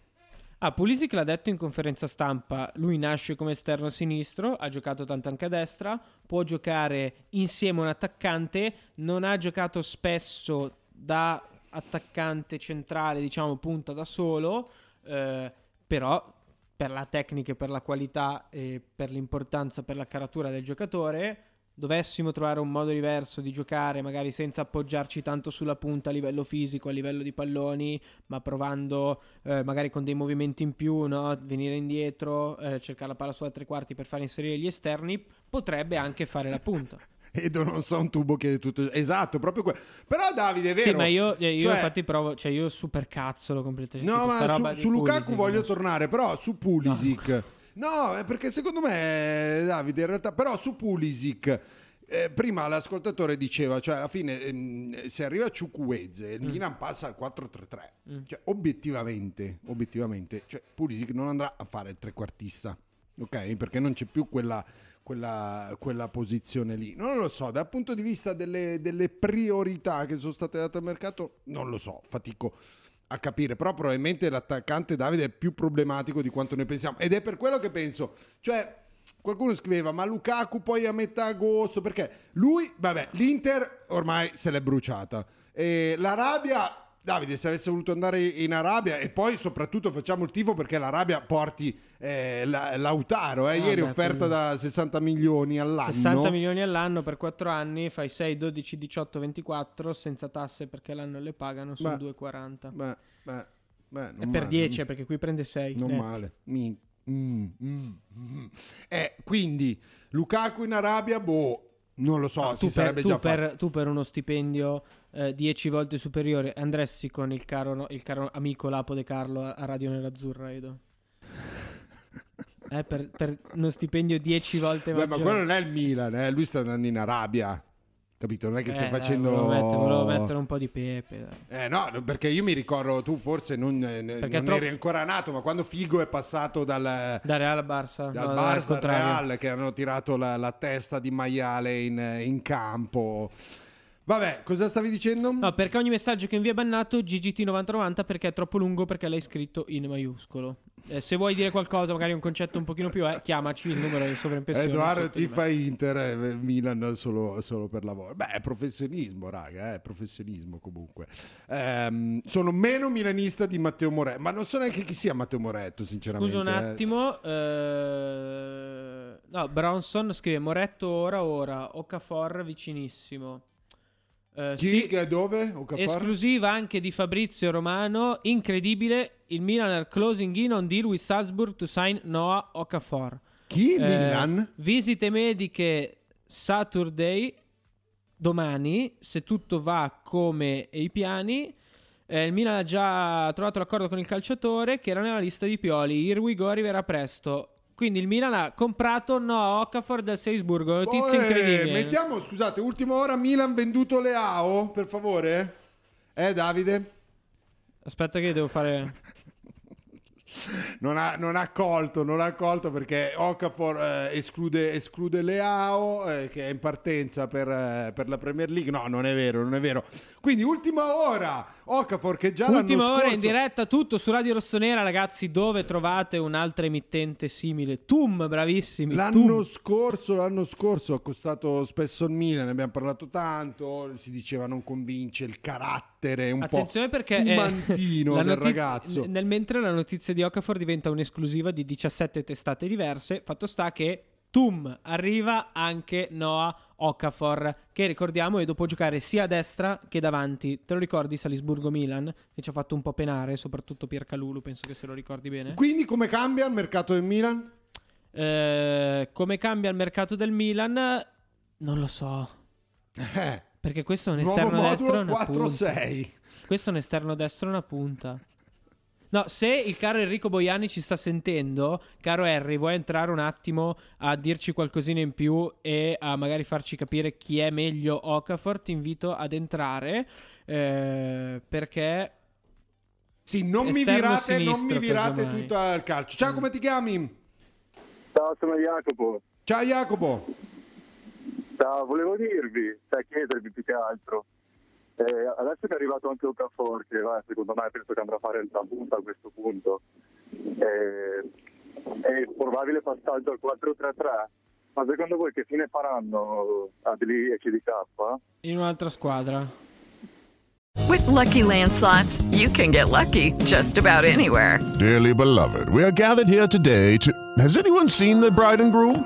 Ah, Pulisic l'ha detto in conferenza stampa, lui nasce come esterno sinistro, ha giocato tanto anche a destra, può giocare insieme a un attaccante, non ha giocato spesso da attaccante centrale, diciamo punta da solo, eh, però per la tecnica e per la qualità e per l'importanza, per la caratura del giocatore, dovessimo trovare un modo diverso di giocare, magari senza appoggiarci tanto sulla punta a livello fisico, a livello di palloni, ma provando eh, magari con dei movimenti in più, no? venire indietro, eh, cercare la palla su altri quarti per far inserire gli esterni, potrebbe anche fare la punta. Edo non so un tubo che è tutto esatto, proprio quello. Però Davide è vero. Sì, ma io, eh, io Cioè, infatti provo, cioè io super cazzolo completamente. No, ma su, su Lukaku Pulisic, voglio so. tornare, però su Pulisic. No, è perché secondo me Davide in realtà però su Pulisic eh, prima l'ascoltatore diceva, cioè alla fine ehm, se arriva Ciucueze, il Mm. Milan passa al 4-3-3. Cioè obiettivamente, obiettivamente, cioè Pulisic non andrà a fare il trequartista. Ok? Perché non c'è più quella quella, quella posizione lì. Non lo so, dal punto di vista delle, delle priorità che sono state date al mercato, non lo so, fatico a capire, però probabilmente l'attaccante Davide è più problematico di quanto noi pensiamo. Ed è per quello che penso, cioè qualcuno scriveva ma Lukaku poi a metà agosto? Perché lui, vabbè, l'Inter ormai se l'è bruciata. E l'Arabia Davide, se avesse voluto andare in Arabia e poi soprattutto facciamo il tifo perché l'Arabia porti eh, la- Lautaro, eh, Ah, ieri beh, offerta quello- da 60 milioni all'anno. 60 milioni all'anno per 4 anni, fai 6, 12, 18, 24 senza tasse perché l'anno le pagano, sono Beh. 2,40. Beh, beh, beh, non E per male. 10 eh, perché qui prende 6. Non male. Mi- mm, mm, mm. Eh, quindi Lukaku in Arabia, boh, non lo so, No, si tu, per, sarebbe già per- fatto. tu per uno stipendio 10 volte superiore andresti con il caro, no- il caro amico Lapo De Carlo a, a Radio Nerazzurra, Edo? Eh, per, per uno stipendio 10 volte Beh, ma maggiore. quello non è il Milan, eh, lui sta andando in Arabia. Capito? Non è che stai Eh, facendo. volevo mettere, volevo mettere un po' di pepe. dai. Eh no, perché io mi ricordo, tu forse non, eh, non troppo- eri ancora nato, ma quando Figo è passato dal, Da Real al Barça. dal no, Barça al. Real, che hanno tirato la, la testa di maiale in, in campo. Vabbè, cosa stavi dicendo? No, perché ogni messaggio che invia è bannato GGT9090 perché è troppo lungo perché l'hai scritto in maiuscolo. Eh, se vuoi dire qualcosa, magari un concetto un pochino più, eh, chiamaci il numero di sovraimpressione. Edoardo ti fa Inter, eh, Milan solo, solo per lavoro. Beh, è professionismo, raga, è professionismo comunque. Ehm, sono meno milanista di Matteo Moretto, ma non so neanche chi sia Matteo Moretto, sinceramente. Scusa un eh. attimo. eh, No, Bronson scrive Moretto ora ora, Okafor vicinissimo. Eh, Chi? sì, Che- Dove? Esclusiva anche di Fabrizio Romano. Incredibile. Il Milan are closing in on deal with Salzburg to sign Noah Okafor. Chi? Eh, Milan? Visite mediche Saturday domani, se tutto va come i piani. Eh, il Milan ha già trovato l'accordo con il calciatore che era nella lista di Pioli. Here we go arriverà presto. Quindi il Milan ha comprato Noah Okafor del Salisburgo. Notizia Oh, eh, incredibile. mettiamo, scusate, ultima ora Milan venduto Leao, per favore. Eh, Davide? Aspetta che devo fare... Non ha, non ha colto, non ha colto perché Okafor eh, esclude, esclude Leao eh, che è in partenza per, eh, per la Premier League. No, non è vero, non è vero. Quindi ultima ora, Okafor che già Ultima l'anno ora scorso... in diretta tutto su Radio Rossonera, ragazzi, dove trovate un'altra emittente simile. Tum, bravissimi. L'anno Tum. scorso, l'anno scorso ha costato spesso il Milan, ne abbiamo parlato tanto, si diceva non convince il carattere un Attenzione po' perché eh, fumantino la del notizia- ragazzo. Nel mentre la notizia di Okafor diventa un'esclusiva di 17 testate diverse, fatto sta che Tum arriva anche Noah Okafor, che ricordiamo e dopo giocare sia a destra che davanti. Te lo ricordi Salisburgo-Milan? Che ci ha fatto un po' penare, soprattutto Piercalulu, penso che se lo ricordi bene. Quindi come cambia il mercato del Milan? Eh, come cambia il mercato del Milan? Non lo so. Eh, Perché questo è un nuovo esterno destro e modulo una punta. 4-6. Questo è un esterno destro e una punta. No, se il caro Enrico Boiani ci sta sentendo, caro Harry, vuoi entrare un attimo a dirci qualcosina in più e a magari farci capire chi è meglio Okafor? Ti invito ad entrare eh, perché Sì, non mi virate, non mi virate tutto al calcio. Ciao, come ti chiami? Ciao, sono Jacopo. Ciao Jacopo. Ciao, volevo dirvi, cioè chiedervi più che altro. Eh, adesso è arrivato anche Okafor, che va, secondo me penso che andrà a fare la punta a questo punto. Eh, è il probabile passaggio al 4-3-3. Ma secondo voi che fine faranno Adli e CDK? in un'altra squadra. With Lucky Land slots, you can get lucky just about anywhere. Dearly beloved, we are gathered here today to. Has anyone seen the bride and groom?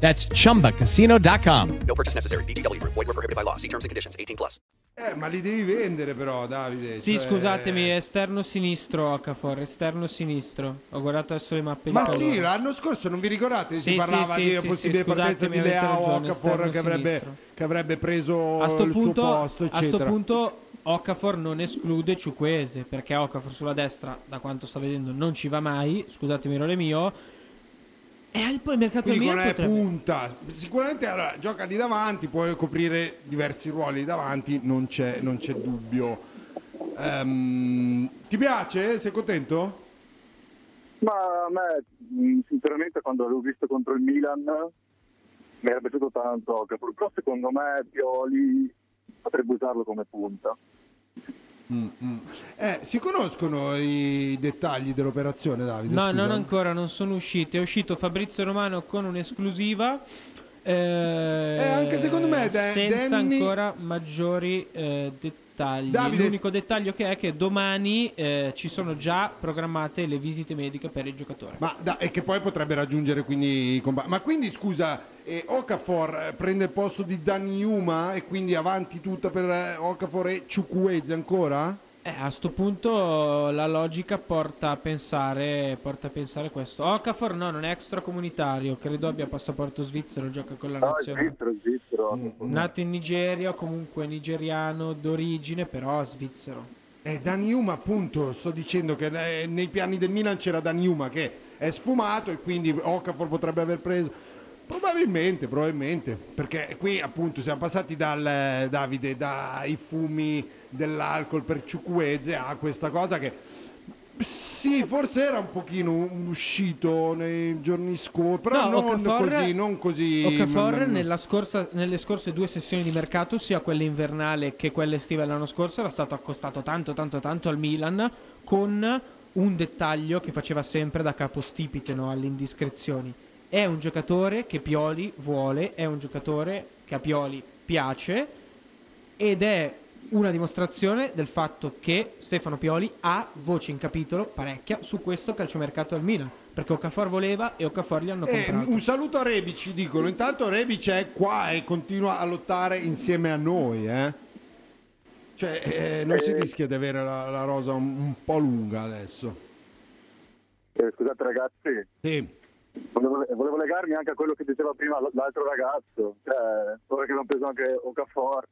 That's chumbacasino.com. No purchase necessary. VGW Group. Void were prohibited by law. See terms and conditions. 18 plus. Eh, ma li devi vendere però, Davide. Sì, cioè- scusatemi, esterno sinistro Okafor, esterno sinistro. Ho guardato adesso le mappe Ma di sì, colore. l'anno scorso non vi ricordate? Sì, si parlava sì, di sì, una sì, possibile sì, partenza di Leao esterno che avrebbe, che avrebbe preso A sto il punto, suo posto, a sto eccetera. punto Okafor non esclude Ciuquese perché Okafor sulla destra, da quanto sto vedendo, non ci va mai. Scusatemi, errore mio. E poi il mercato del Quindi non Milan è potrebbe... punta. Sicuramente allora, gioca lì davanti, può coprire diversi ruoli davanti, non c'è, non c'è dubbio. Ehm, ti piace? Sei contento? Ma a me, mh, sinceramente, quando l'avevo visto contro il Milan, mi era piaciuto tanto. Che però secondo me Pioli potrebbe usarlo come punta. Eh, si conoscono i dettagli dell'operazione, Davide? No, Scusa. non ancora, non sono usciti. È uscito Fabrizio Romano con un'esclusiva. Eh, anche secondo me Da- senza Danny- ancora maggiori eh, dettagli. Davide- L'unico dettaglio che è che domani eh, ci sono già programmate le visite mediche per il giocatore. Ma da- e che poi potrebbe raggiungere quindi i compa- Ma quindi scusa, eh, Okafor eh, prende il posto di Dani Yuma e quindi avanti tutta per eh, Okafor e Ciukwueze ancora? Eh, a sto punto la logica porta a pensare, porta a pensare questo. Okafor no, non è extracomunitario, credo abbia passaporto svizzero, gioca con la No, è nazionale. svizzero, è svizzero. Nato in Nigeria, comunque nigeriano d'origine, però svizzero. Eh, Dani Yuma appunto, sto dicendo che eh, nei piani del Milan c'era Dani Yuma che è sfumato e quindi Okafor potrebbe aver preso... Probabilmente, probabilmente, perché qui appunto siamo passati dal eh, Davide, dai fumi dell'alcol per Ciukwueze a questa cosa che sì, forse era un pochino un uscito nei giorni scorsi, però No, non Okafor- così, non così. Okafor nella scorsa- nelle scorse due sessioni di mercato, sia quella invernale che quella estiva dell'anno scorso, era stato accostato tanto, tanto, tanto al Milan con un dettaglio che faceva sempre da capostipite no, alle indiscrezioni. È un giocatore che Pioli vuole, è un giocatore che a Pioli piace ed è una dimostrazione del fatto che Stefano Pioli ha voce in capitolo parecchia su questo calciomercato al Milan. Perché Okafor voleva e Okafor gli hanno Eh, comprato. un saluto a Rebic, ci dicono. Intanto Rebic è qua e continua a lottare insieme a noi, eh. Cioè, eh, non si Eh. rischia di avere la, la rosa un, un po' lunga adesso. Eh, scusate ragazzi, Sì. volevo, volevo legarmi anche a quello che diceva prima l'altro ragazzo, cioè, ora che abbiamo preso anche Okafor,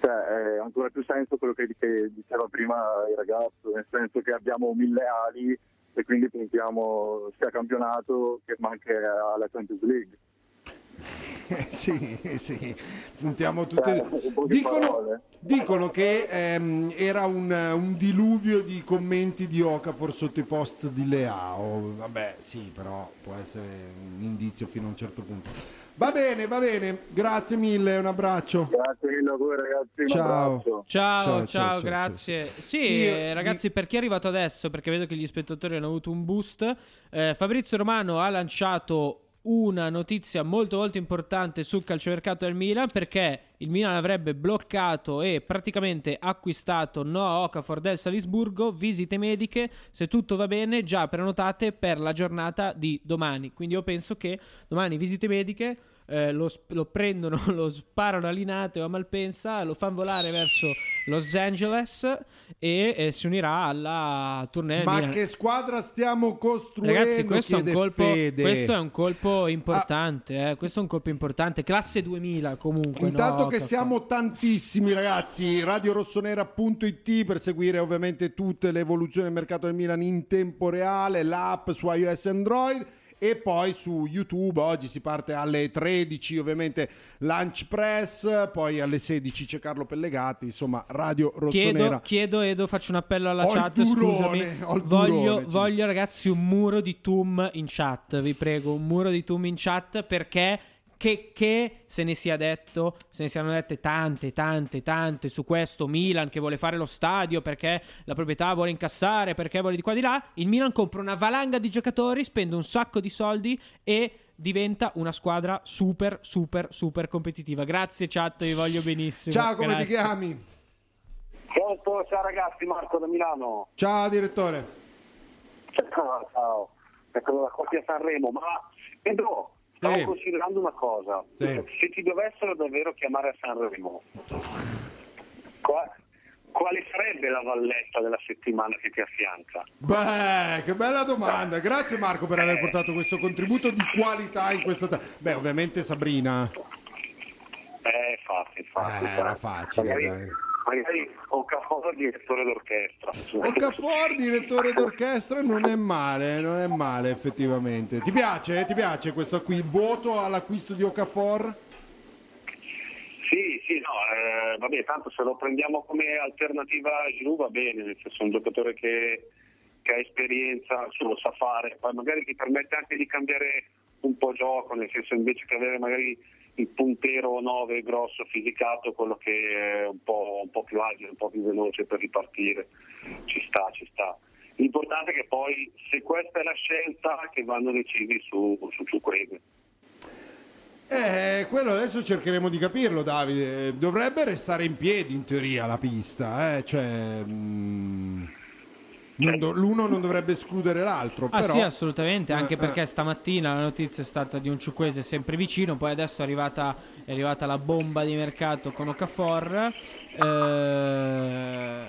cioè, ha ancora più senso quello che, che diceva prima il ragazzo, nel senso che abbiamo mille ali e quindi puntiamo sia a campionato che anche alla Champions League. Sì, sì, puntiamo tutte. Po' di Dicono, dicono che ehm, era un, un diluvio di commenti di Okafor sotto i post di Leao. Vabbè, sì, però può essere un indizio fino a un certo punto. Va bene, va bene. Grazie mille, un abbraccio. Grazie mille a voi ragazzi, Ciao. Ciao, Ciao, ciao, ciao, ciao, grazie. Sì, Sì, eh, di- ragazzi, per chi è arrivato adesso, perché vedo che gli spettatori hanno avuto un boost, eh, Fabrizio Romano ha lanciato una notizia molto molto importante sul calciomercato del Milan perché il Milan avrebbe bloccato e praticamente acquistato Noah Okafor del Salisburgo, visite mediche, se tutto va bene, già prenotate per la giornata di domani. Quindi io penso che domani visite mediche eh, lo, sp- lo prendono, lo sparano a Linate o a Malpensa, lo fanno volare verso Los Angeles e eh, si unirà alla tournée Ma Milan. che squadra stiamo costruendo? Ragazzi, questo è, un colpo, questo è un colpo importante. eh, questo è un colpo importante. Classe 2000 comunque. Intanto no, che siamo tantissimi ragazzi, radiorossonera.it per seguire ovviamente tutte le evoluzioni del mercato del Milan in tempo reale, l'app su iOS e Android e poi su YouTube oggi si parte alle 13 ovviamente Lunch Press, poi alle 16 c'è Carlo Pellegatti, insomma Radio Chiedo, Rossonera. chiedo, Edo, faccio un appello alla Ho chat. durone, scusami, voglio, durone, voglio, ragazzi, un muro di Tum in chat. Vi prego, un muro di Tum in chat perché. Che, che se ne sia detto, se ne siano dette tante, tante, tante su questo Milan che vuole fare lo stadio perché la proprietà vuole incassare, perché vuole di qua di là. Il Milan compra una valanga di giocatori, spende un sacco di soldi e diventa una squadra super, super, super competitiva. Grazie, chat, vi voglio benissimo. Ciao, come ti Grazie. chiami? Pronto, ciao ragazzi, Marco da Milano. Ciao direttore. Ciao, ciao. Ecco la coppia Sanremo, ma Pedro, stavo Sì. considerando una cosa. Sì. Se ti dovessero davvero chiamare a Sanremo, Qua- quale sarebbe la valletta della settimana che ti affianca? Beh, che bella domanda. Grazie Marco per aver portato questo contributo di qualità in questa... ta- Beh, ovviamente Sabrina. Eh, facile, facile. Eh, era facile, Magari, dai. Magari Okafor, direttore d'orchestra. Okafor, direttore d'orchestra, non è male, non è male effettivamente. Ti piace? Ti piace questo qui? Voto all'acquisto di Okafor? Sì, sì, no, eh, vabbè, tanto se lo prendiamo come alternativa a Giroud va bene, nel senso un giocatore che, che ha esperienza, lo sa fare, poi magari ti permette anche di cambiare un po' gioco, nel senso invece che avere magari il puntero 9 grosso fisicato, quello che è un po', un po' più agile, un po' più veloce per ripartire, ci sta, ci sta. L'importante è che poi, se questa è la scelta, che vanno decisi su, su, su quello. Eh, quello adesso cercheremo di capirlo, Davide. Dovrebbe restare in piedi in teoria la pista, eh? cioè, mm, non do- l'uno non dovrebbe escludere l'altro. Ah però... sì, assolutamente, anche Eh, perché eh. stamattina la notizia è stata di un ciuquese sempre vicino, poi adesso è arrivata, è arrivata la bomba di mercato con Okafor. eh,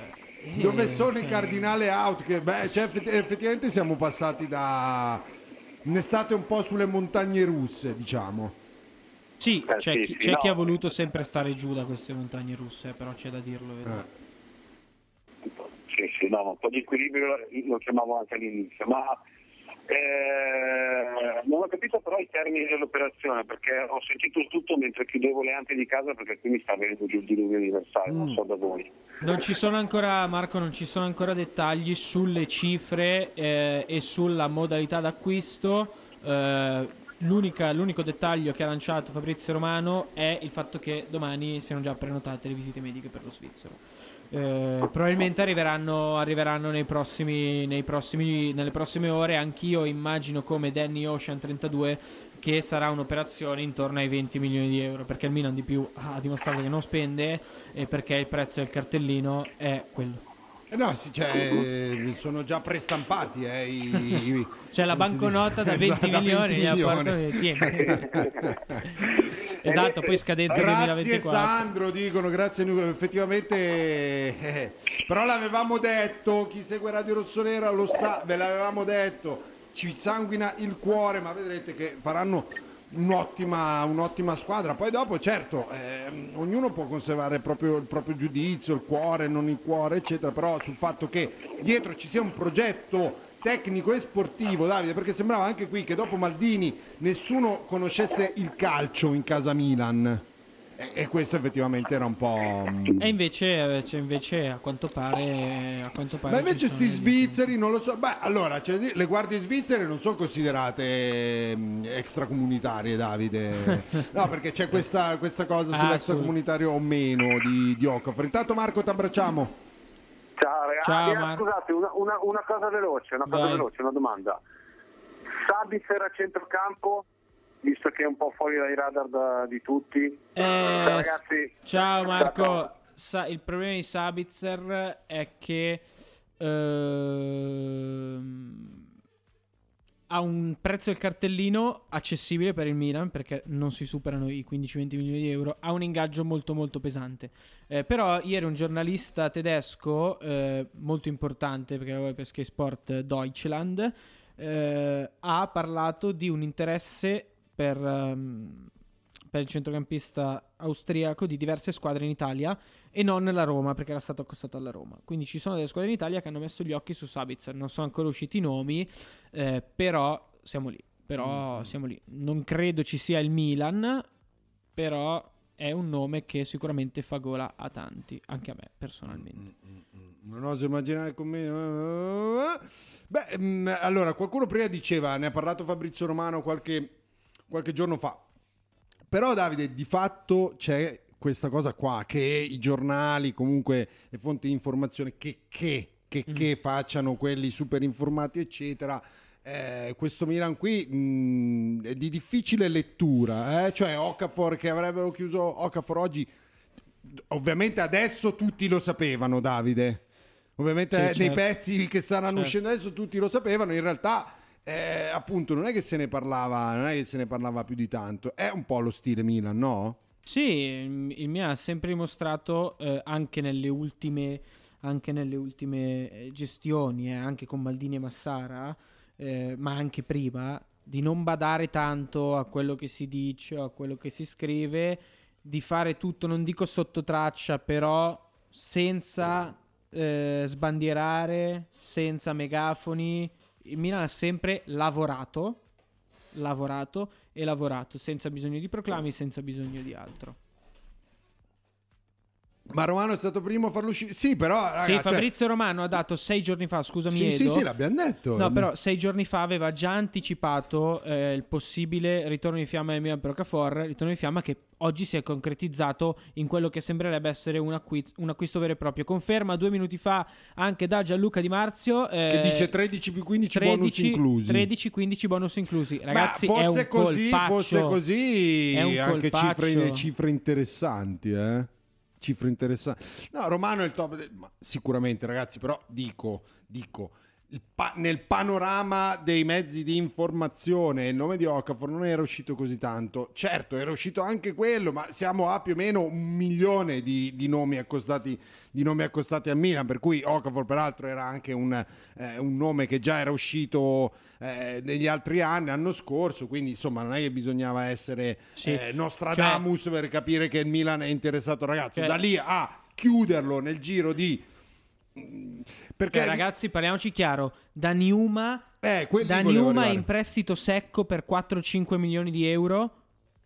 Dove sono i cioè, cardinale out? Che, beh, cioè, effett- effettivamente siamo passati da un'estate un po' sulle montagne russe, diciamo. Sì, Eh, c'è, chi, c'è chi ha voluto sempre stare giù da queste montagne russe, però c'è da dirlo. Eh. vero. Sì, sì, no, un po' di equilibrio lo chiamavo anche all'inizio, ma eh, non ho capito però i termini dell'operazione perché ho sentito tutto mentre chiudevo le ante di casa perché qui mi sta venendo giù il diluvio universale, non so da voi. Non ci sono ancora, Marco, non ci sono ancora dettagli sulle cifre eh, e sulla modalità d'acquisto. Eh, l'unica- l'unico dettaglio che ha lanciato Fabrizio Romano è il fatto che domani siano già prenotate le visite mediche per lo svizzero. Eh, probabilmente arriveranno, arriveranno nei prossimi, nei prossimi- nelle prossime ore. Anch'io immagino come Danny Ocean 32 che sarà un'operazione intorno ai 20 milioni di euro perché il Milan di più ha dimostrato che non spende e perché il prezzo del cartellino è quello. Eh no, sì, cioè, eh, sono già prestampati eh, i, C'è la come si banconota da dice? 20 Esatto, milioni, 20 gliela milioni. porto-. esatto, poi scadenza Grazie 2024. Sandro, dicono, grazie Nico, effettivamente, eh, però l'avevamo detto, chi segue Radio Rossonera lo sa, ve l'avevamo detto, ci sanguina il cuore, ma vedrete che faranno un'ottima, un'ottima squadra. Poi dopo, certo, ehm, ognuno può conservare proprio il proprio giudizio, il cuore, non il cuore, eccetera, però sul fatto che dietro ci sia un progetto tecnico e sportivo, Davide, perché sembrava anche qui che dopo Maldini nessuno conoscesse il calcio in casa Milan. E, questo effettivamente era un po'... mm, E invece, eh, cioè, invece a quanto pare, a quanto pare Ma invece ci sti sono degli- svizzeri non lo so. Beh, allora, cioè, le guardie svizzere non sono considerate mm, extracomunitarie, Davide. No, perché c'è questa, questa cosa Ah, sull'extracomunitario o meno di, di Okafor. Intanto Marco ti abbracciamo. Ciao ragazzi, Ciao, Eh, Marco. scusate, una, una- una cosa veloce, una cosa Vai. veloce, una domanda. Sabitzer a centrocampo, visto che è un po' fuori dai radar da- di tutti. Eh, Ciao ragazzi. Ciao Marco. Sa- il problema di Sabitzer è che ehm, ha un prezzo del cartellino accessibile per il Milan perché non si superano i 15-20 milioni di euro, ha un ingaggio molto molto pesante. Eh, però ieri un giornalista tedesco eh, molto importante perché lavora per Sky Sport Deutschland eh, ha parlato di un interesse per, ehm, per il centrocampista austriaco di diverse squadre in Italia e non la Roma perché era stato accostato alla Roma. Quindi ci sono delle squadre in Italia che hanno messo gli occhi su Sabitzer. Non sono ancora usciti i nomi, eh, però siamo lì. Però siamo lì. Non credo ci sia il Milan, però è un nome che sicuramente fa gola a tanti, anche a me personalmente. Non oso immaginare come. Beh, mm, allora, qualcuno prima diceva, ne ha parlato Fabrizio Romano qualche, qualche giorno fa. Però, Davide, di fatto c'è questa cosa qua, che i giornali, comunque le fonti di informazione, che, che, che, che facciano quelli super informati, eccetera. Eh, questo Milan qui mh, è di difficile lettura, eh? cioè Okafor che avrebbero chiuso Okafor oggi Ovviamente adesso tutti lo sapevano, Davide. Ovviamente Sì, eh, nei certo. pezzi che saranno Certo. uscendo adesso tutti lo sapevano. In realtà, eh, appunto, non è che se ne parlava, non è che se ne parlava più di tanto. È un po' lo stile Milan, no? Sì, il il Milan ha sempre dimostrato eh, anche nelle ultime, anche nelle ultime eh, gestioni, eh, anche con Maldini e Massara, eh, ma anche prima, di non badare tanto a quello che si dice o a quello che si scrive, di fare tutto, non dico sotto traccia, però senza eh, sbandierare, senza megafoni. Il Milan ha sempre lavorato, lavorato e lavorato, senza bisogno di proclami, senza bisogno di altro. Ma Romano è stato primo a farlo uscire. Sì, però. Raga, sì, cioè- Fabrizio Romano ha dato sei giorni fa, scusami Sì, Edo. sì, sì, l'abbiamo detto. No, però sei giorni fa aveva già anticipato eh, il possibile ritorno in fiamma del Milan Okafor, ritorno in fiamma che oggi si è concretizzato in quello che sembrerebbe essere un, acquiz- un acquisto vero e proprio. Conferma due minuti fa anche da Gianluca Di Marzio. eh, Che dice 13 più 15 bonus 13 inclusi. 13-15 bonus inclusi. Ragazzi, Ma è fosse un così, colpaccio. fosse così, È un anche cifre, cifre interessanti, eh? Cifre interessanti. No, Romano è il top. del- ma sicuramente, ragazzi, però dico, dico. Pa- nel panorama dei mezzi di informazione il nome di Okafor non era uscito così tanto certo era uscito anche quello ma siamo a più o meno un milione di, di nomi accostati di nomi accostati a Milan per cui Okafor peraltro era anche un, eh, un nome che già era uscito eh, negli altri anni l'anno scorso quindi insomma non è che bisognava essere Sì. eh, Nostradamus per capire che il Milan è interessato al ragazzo Cioè- da lì a chiuderlo nel giro di perché Cioè, ragazzi, parliamoci chiaro: da Niuma, Eh, da Niuma in prestito secco per 4-5 milioni di euro.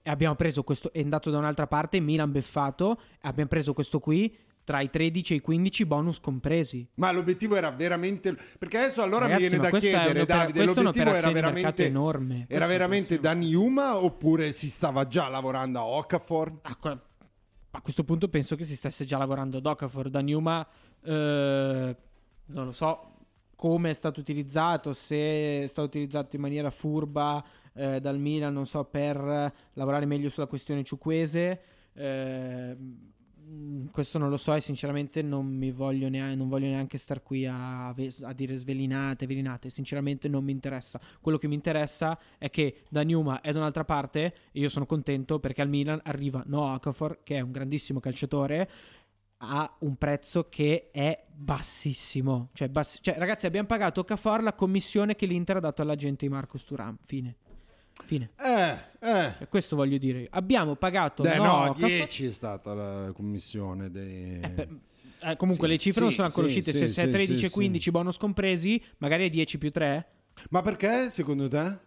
E abbiamo preso questo, è andato da un'altra parte, Milan beffato. Abbiamo preso questo qui tra i 13 e i 15 bonus compresi. Ma l'obiettivo era veramente. Perché adesso allora Ragazzi, mi viene da chiedere, Davide, l'obiettivo era veramente. enorme. Era veramente da Niuma oppure si stava già lavorando a Okafor? A questo punto penso che si stesse già lavorando ad Okafor. Da Niuma, eh, non lo so come è stato utilizzato, se è stato utilizzato in maniera furba eh, dal Milan, non so, per lavorare meglio sulla questione ciuquese. Eh, questo non lo so e sinceramente non mi voglio neanche, non voglio neanche star qui a, a dire svelinate, velinate. Sinceramente non mi interessa. Quello che mi interessa è che da Numa è da un'altra parte e io sono contento perché al Milan arriva Noah Okafor che è un grandissimo calciatore a un prezzo che è bassissimo. Cioè, bassi- cioè, ragazzi, abbiamo pagato Okafor la commissione che l'Inter ha dato all'agente di Marcos Turam. Fine. Fine. Eh, eh. Cioè, questo voglio dire. Abbiamo pagato Beh, no, Okafor- 10 è stata la commissione dei... Eh, comunque Sì, le cifre sì, non sono ancora sì, uscite. se, se è 13 sì, e 15 bonus compresi, magari è 10 più 3. Ma perché secondo te?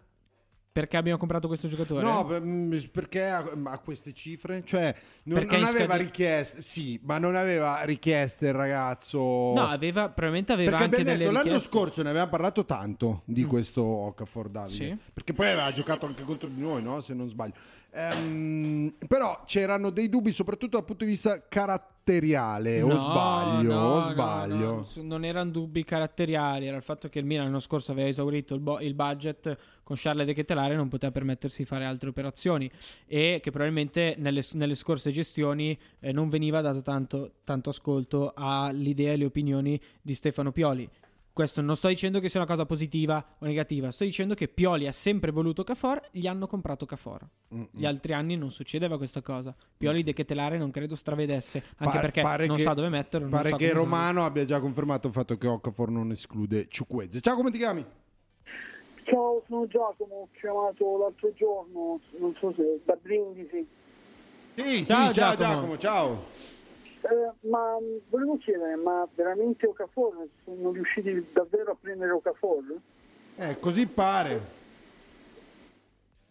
Perché abbiamo comprato questo giocatore? No, mm, perché ha, ha queste cifre? Cioè, non, non aveva scade- richieste, sì, ma non aveva richieste il ragazzo. No, aveva, probabilmente aveva Perché anche abbiamo delle detto, l'anno richieste. scorso ne avevamo parlato tanto di questo Okafor Davide. Sì. Perché poi aveva giocato anche contro di noi, no? Se non sbaglio. Ehm, però c'erano dei dubbi, soprattutto dal punto di vista caratteriale. o No, sbaglio, no, o sbaglio. no, non erano dubbi caratteriali, era il fatto che il Milan l'anno scorso aveva esaurito il, bo- il budget con Charles De Ketelare e non poteva permettersi di fare altre operazioni e che probabilmente nelle, nelle scorse gestioni eh, non veniva dato tanto, tanto ascolto all'idea e alle opinioni di Stefano Pioli. Questo non sto dicendo che sia una cosa positiva o negativa, sto dicendo che Pioli ha sempre voluto Cafor, gli hanno comprato Cafor. Gli altri anni non succedeva questa cosa. Pioli De Ketelare non credo stravedesse, anche Pa- perché pare non che- sa dove metterlo. Pare che. Romano abbia già confermato il fatto che Okafor non esclude Ciuquezze. Ciao, come ti chiami? Ciao, sono Giacomo, ho chiamato l'altro giorno, non so se da Brindisi. Sì, Ciao, sì, ciao Giacomo. Giacomo, ciao. Eh, ma volevo chiedere, ma veramente Okafor sono riusciti davvero a prendere Okafor? Eh, così pare.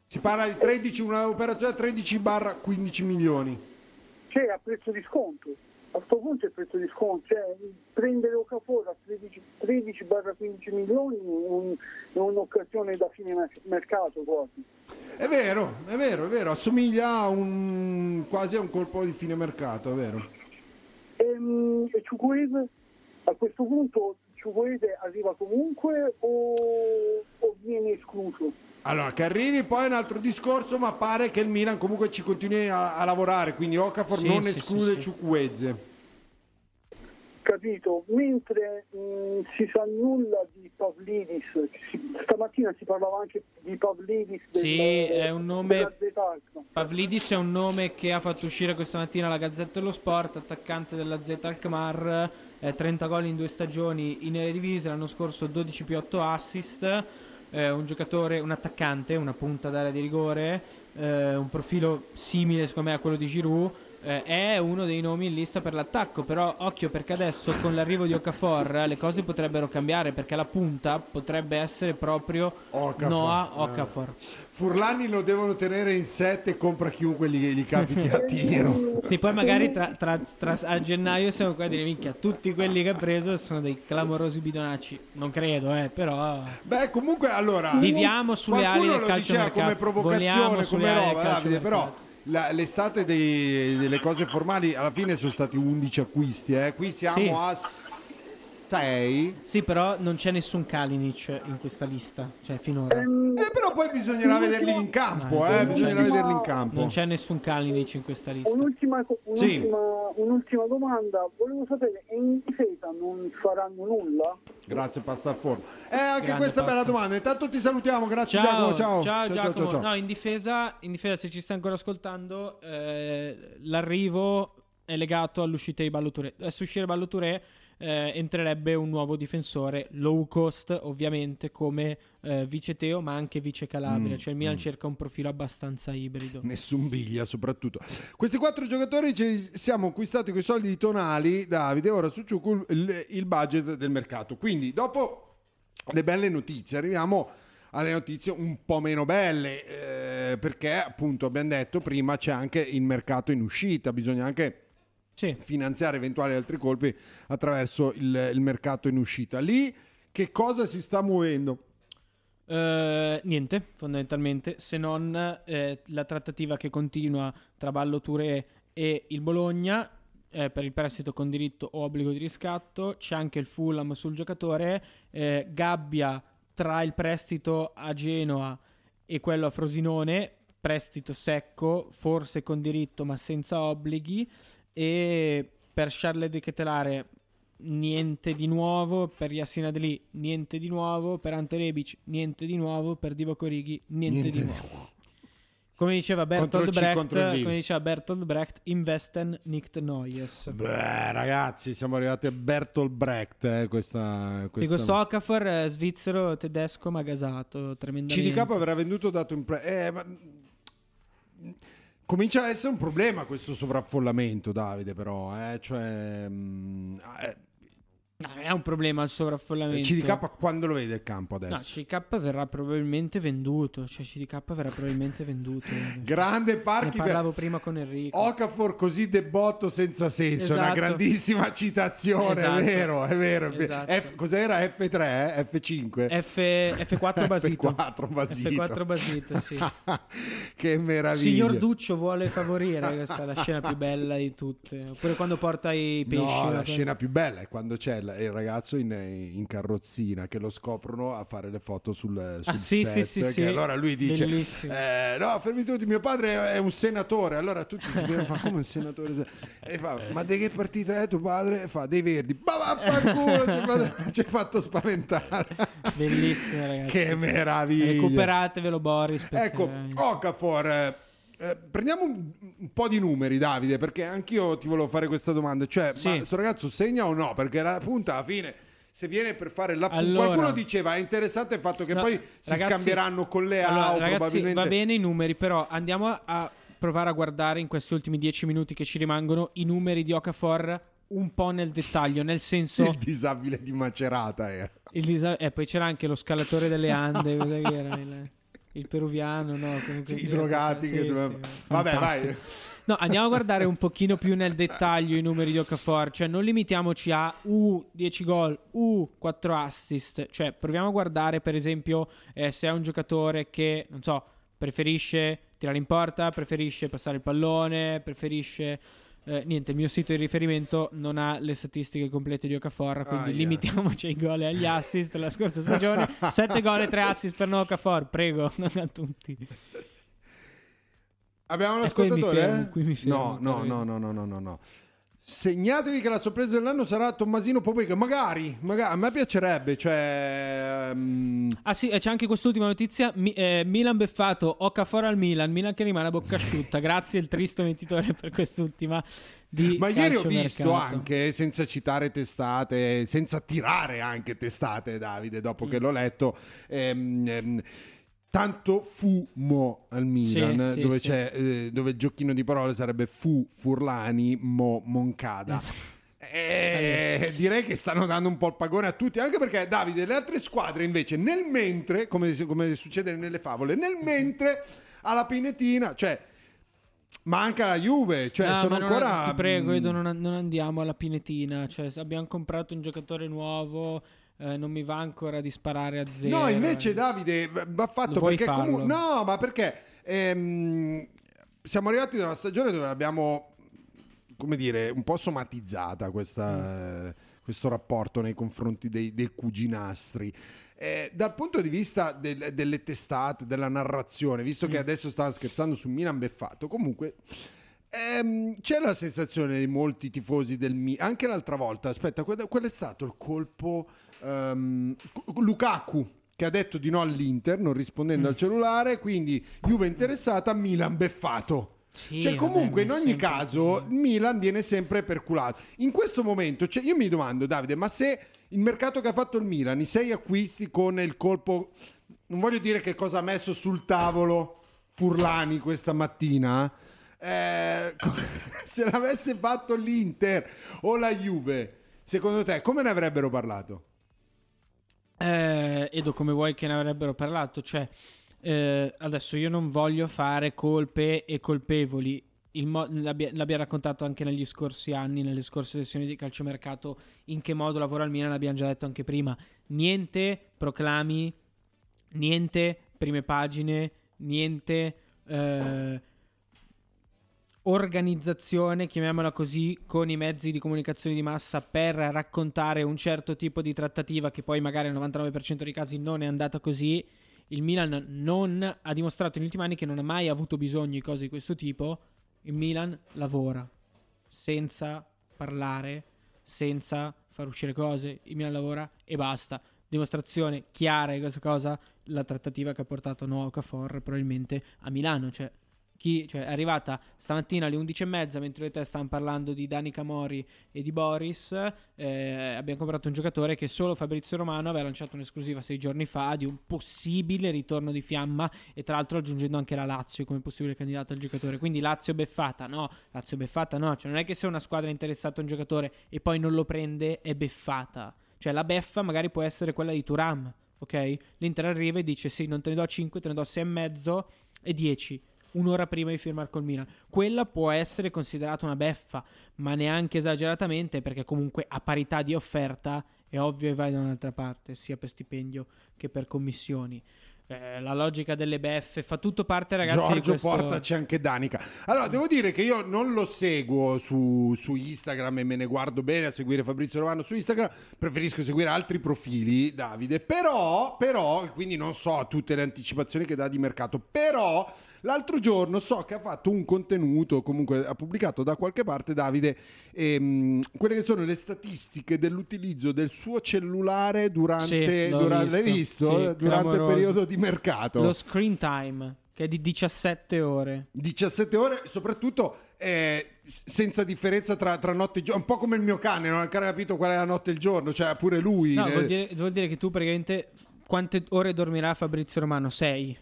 Si parla di 13, un'operazione a 13 barra 15 milioni. Cioè a prezzo di sconto. A questo punto è il prezzo di sconto, cioè prendere Okafor a 13, 13 barra 15 milioni è, un- è un'occasione da fine mer- mercato quasi. È vero, è vero, è vero, assomiglia a un quasi a un colpo di fine mercato, è vero. E, mh, e Chukwueze? A questo punto Chukwueze arriva comunque o, o viene escluso? Allora, che arrivi poi è un altro discorso, ma pare che il Milan comunque ci continui a, a lavorare, quindi Okafor Sì, non sì, esclude sì, sì. Capito? Mentre mh, si sa nulla di Pavlidis, si- stamattina si parlava anche di Pavlidis. del- Sì, è un nome-. Pavlidis è un nome che ha fatto uscire questa mattina la Gazzetta dello Sport, attaccante della Z Alkmaar, eh, 30 gol in due stagioni in Eredivisie, l'anno scorso 12 più 8 assist, eh, un giocatore, un attaccante, una punta d'area di rigore, eh, un profilo simile secondo me a quello di Giroud. Eh, è uno dei nomi in lista per l'attacco, però occhio perché adesso con l'arrivo di Okafor le cose potrebbero cambiare perché la punta potrebbe essere proprio Okafor, Noah eh. Okafor. Furlani lo devono tenere in set e compra chiunque gli, gli capiti a tiro. Sì, poi magari tra, tra- tra- a gennaio siamo qua a dire minchia, tutti quelli che ha preso sono dei clamorosi bidonacci. Non credo, eh, però Beh, comunque, allora. Viviamo sulle ali del calcio diceva come provocazione, come roba, Davide, però. La- l'estate dei- delle cose formali alla fine sono stati 11 acquisti, eh. qui siamo Sì. a 6. Sì, però non c'è nessun Kalinic in questa lista, cioè finora. Eh, però poi bisognerà vederli in campo, No, eh, non bisognerà c'è- vederli in campo. Non c'è nessun Kalinic in questa lista. Un'ultima, un'ultima, Sì. un'ultima domanda, volevo sapere, e in difesa non faranno nulla? Grazie Pasta al forno. Eh, anche Grande questa è bella domanda. Intanto ti salutiamo, grazie Ciao, Giacomo. Ciao, ciao, Giacomo. ciao, ciao. No, in difesa, in difesa, se ci stai ancora ascoltando, eh, l'arrivo è legato all'uscita di Balloture. Adesso uscire Balloture eh, entrerebbe un nuovo difensore low cost, ovviamente, come eh, vice Teo, ma anche vice Calabria. Mm, cioè il Milan mm. cerca un profilo abbastanza ibrido. Nessun biglia, soprattutto. Questi quattro giocatori ci siamo acquistati con i soldi tonali, Davide. Ora su Ciucu il, il budget del mercato. Quindi, dopo le belle notizie, arriviamo alle notizie un po' meno belle. eh, perché, appunto, abbiamo detto prima, c'è anche il mercato in uscita. Bisogna anche finanziare eventuali altri colpi attraverso il, il mercato in uscita. Lì, che cosa si sta muovendo? Eh, niente, fondamentalmente, se non eh, la trattativa che continua tra Ballo Touré e il Bologna eh, per il prestito con diritto o obbligo di riscatto. C'è anche il Fulham sul giocatore. eh, Gabbia tra il prestito a Genoa e quello a Frosinone. Prestito secco, forse con diritto ma senza obblighi. E per Charles De Ketelare niente di nuovo, per Yassin Adli niente di nuovo, per Ante Rebic niente di nuovo, per Divo Corighi niente, Niente di nuovo. Come diceva Bertolt Brecht, come diceva Bertolt Brecht, investen nicht Neues. Beh, ragazzi, siamo arrivati a Bertolt Brecht. Eh, questa, questa... questo Okafor eh, svizzero tedesco ma gasato tremendamente. CDK avrà venduto dato in pre- eh, ma- Comincia a essere un problema questo sovraffollamento, Davide, però. Eh? Cioè, mm, eh, No, non è un problema il sovraffollamento. CDK quando lo vede il campo adesso? No, CDK verrà probabilmente venduto. Cioè, CDK verrà probabilmente venduto. Grande Parchi Ne parlavo per- prima con Enrico. Okafor così debotto senza senso, una Esatto. grandissima citazione, Esatto. è vero, è vero. Esatto. F- cos'era F3, eh? F5? F, F4 basito. F4 basito. F4 basito, sì. che meraviglia. Signor Duccio vuole favorire, questa la scena più bella di tutte. Oppure quando porta i pesci. No, la no? scena più bella è quando c'è il il ragazzo in, in carrozzina che lo scoprono a fare le foto sul, sul Ah, sì, set. sì, sì, che sì. allora lui dice: eh, No, fermi tutti, mio padre è un senatore. Allora tutti si fermano, fa come un senatore? E fa: Ma di che partita è tuo padre? E fa: Dei verdi. Ma vaffanculo, ci hai fatto, spaventare. Bellissimo, ragazzi. Che meraviglia. Recuperatevelo, Boris. Ecco, Okafor, eh, prendiamo un, un po' di numeri, Davide, perché anch'io ti volevo fare questa domanda. Cioè, Sì. ma sto ragazzo segna o no? Perché la punta alla fine, se viene per fare la Allora- qualcuno diceva è interessante il fatto che No, poi si ragazzi- scambieranno con le Allora, AO ragazzi, probabilmente. va bene i numeri, però andiamo a- a provare a guardare in questi ultimi dieci minuti che ci rimangono i numeri di Okafor un po' nel dettaglio, nel senso... Il disabile di Macerata era. il disa- eh, poi c'era anche lo scalatore delle Ande, cos'è che era? Il, il peruviano, no? Comunque, Sì, i drogati che dovevano- Vabbè, fantastico. vai. No, andiamo a guardare un pochino più nel dettaglio i numeri di Okafor, cioè non limitiamoci a U 10 gol, U 4 assist, cioè proviamo a guardare per esempio eh, se è un giocatore che, non so, preferisce tirare in porta, preferisce passare il pallone, preferisce... eh, niente, il mio sito di riferimento non ha le statistiche complete di Okafor, quindi Aia. limitiamoci ai gol e agli assist la scorsa stagione. 7 gol e 3 assist per Noah Okafor, prego, non a tutti. Abbiamo un E qui mi ascoltatore? fermo, qui mi fermo, no, no, no, no, no, no, no, no. Segnatevi che la sorpresa dell'anno sarà Tommasino Popega. Magari, magari, a me piacerebbe. Cioè, mm, Ah sì, c'è anche quest'ultima notizia. Mi- eh, Milan beffato, Okafor al Milan. Milan che rimane a bocca asciutta. Grazie il tristo mentitore per quest'ultima di Ma ieri ho visto anche, senza citare testate, senza tirare anche testate, Davide, dopo Mm. che l'ho letto, ehm, ehm, tanto fumo al Milan, Sì, dove, sì. c'è, eh, dove il giochino di parole sarebbe fu, Furlani, mo, Moncada. Eh, direi che stanno dando un po' il pagone a tutti, anche perché Davide, le altre squadre invece, nel mentre, come, come succede nelle favole, nel mentre alla Pinetina, cioè manca la Juve, cioè No, sono ancora... ti prego, non, non andiamo alla pinetina. Cioè, abbiamo comprato un giocatore nuovo. Eh, non mi va ancora di sparare a zero. No, invece Davide v- va fatto perché comunque no, ma perché ehm, siamo arrivati da una stagione dove abbiamo come dire, un po' somatizzata questa, eh, questo rapporto nei confronti dei, dei cuginastri. Eh, dal punto di vista del- delle testate, della narrazione, visto che adesso stavano scherzando su Milan beffato, comunque ehm, c'è la sensazione di molti tifosi del Milan, anche l'altra volta, aspetta, qual è stato il colpo ehm, Lukaku che ha detto di no all'Inter non rispondendo al cellulare, quindi Juve interessata, Milan beffato. Sì, cioè, vabbè, comunque, in ma è ogni caso, il Milan viene sempre perculato. In questo momento, cioè, io mi domando, Davide, ma se il mercato che ha fatto il Milan, i sei acquisti con il colpo, non voglio dire che cosa ha messo sul tavolo Furlani questa mattina, eh, se l'avesse fatto l'Inter o la Juve, secondo te, come ne avrebbero parlato? Eh, Edo, come vuoi che ne avrebbero parlato? Cioè, eh, adesso io non voglio fare colpe e colpevoli. Mo- l'abbia- l'abbiamo raccontato anche negli scorsi anni, nelle scorse sessioni di calciomercato, in che modo lavora il Milan, l'abbiamo già detto anche prima. Niente proclami, niente prime pagine, niente eh, organizzazione, chiamiamola così, con i mezzi di comunicazione di massa per raccontare un certo tipo di trattativa che poi magari nel 99% dei casi non è andata così. Il Milan non ha dimostrato negli ultimi anni che non ha mai avuto bisogno di cose di questo tipo. Il Milan lavora senza parlare, senza far uscire cose. Il Milan lavora e basta. Dimostrazione chiara di questa cosa, la trattativa che ha portato Noah Okafor probabilmente a Milano. Cioè, chi, cioè, è arrivata stamattina alle 11.30 mentre io e te stavamo parlando di Dani Camori e di Boris. eh, abbiamo comprato un giocatore che solo Fabrizio Romano aveva lanciato un'esclusiva sei giorni fa di un possibile ritorno di fiamma e tra l'altro aggiungendo anche la Lazio come possibile candidato al giocatore. Quindi Lazio beffata, no, Lazio beffata no, cioè non è che se una squadra è interessata a un giocatore e poi non lo prende è beffata. Cioè la beffa magari può essere quella di Turam, ok? L'Inter arriva e dice sì, non te ne do 5, te ne do 6,5 e 10 un'ora prima di firmare col Milan. Quella può essere considerata una beffa, ma neanche esageratamente, perché comunque a parità di offerta è ovvio che vai da un'altra parte, sia per stipendio che per commissioni. Eh, la logica delle beffe fa tutto parte, ragazzi. di Giorgio questo... portaci anche Danica. Allora, devo dire che io non lo seguo su, su Instagram e me ne guardo bene a seguire Fabrizio Romano su Instagram. Preferisco seguire altri profili, Davide. Però, però, quindi non so tutte le anticipazioni che dà di mercato. Però, l'altro giorno so che ha fatto un contenuto, comunque ha pubblicato da qualche parte, Davide, ehm, quelle che sono le statistiche dell'utilizzo del suo cellulare durante... Sì, durante l'hai visto. visto? Sì, durante il periodo di mercato. Lo screen time, che è di 17 ore. 17 ore, soprattutto eh, senza differenza tra, tra notte e giorno, un po' come il mio cane, non ha ancora capito qual è la notte e il giorno, cioè pure lui. No, eh, vuol dire, vuol dire che tu praticamente... Quante ore dormirà Fabrizio Romano? 6.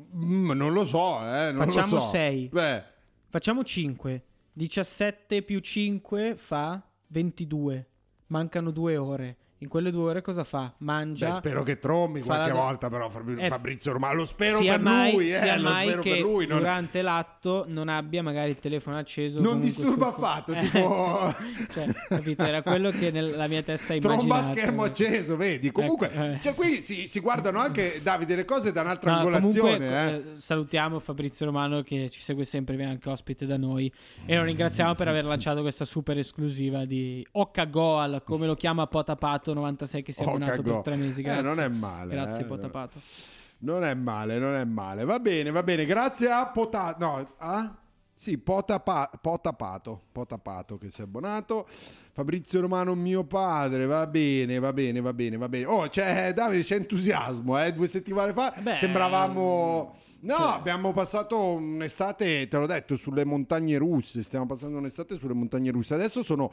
Mm, non lo so, eh, non Facciamo lo so. 6. Beh, Facciamo 5. 17 più 5 fa 22. Mancano due ore. In quelle due ore cosa fa? Mangia. beh, spero che trombi qualche la- volta, però Eh, Fabrizio Romano, lo spero per mai, lui, eh, lo spero che per lui. Non, durante l'atto non abbia magari il telefono acceso. non disturba sul- affatto, Eh, tipo... cioè, capito? Era quello che nella mia testa Tromba immaginavo. a schermo acceso, vedi? Comunque, Ecco, eh. cioè qui si, si guardano anche, Davide, le cose da un'altra No, angolazione. comunque, eh. eh, salutiamo Fabrizio Romano che ci segue sempre, viene anche ospite da noi e lo ringraziamo per aver lanciato questa super esclusiva di Occa Goal, come lo chiama Potapato 96 che si è Occa abbonato per Go. tre mesi. Eh, Grazie. non è male, Grazie eh. Potapato. Non è male, non è male. Va bene, va bene. Grazie a Potato. No, a Sì, Potapa- Potapato, Potapato che si è abbonato. Fabrizio Romano, mio padre, va bene, va bene, va bene, va bene. Oh, c'è Davide, c'è entusiasmo, eh? Due settimane fa Beh, sembravamo... No, cioè- abbiamo passato un'estate, te l'ho detto, sulle montagne russe. Stiamo passando un'estate sulle montagne russe. Adesso sono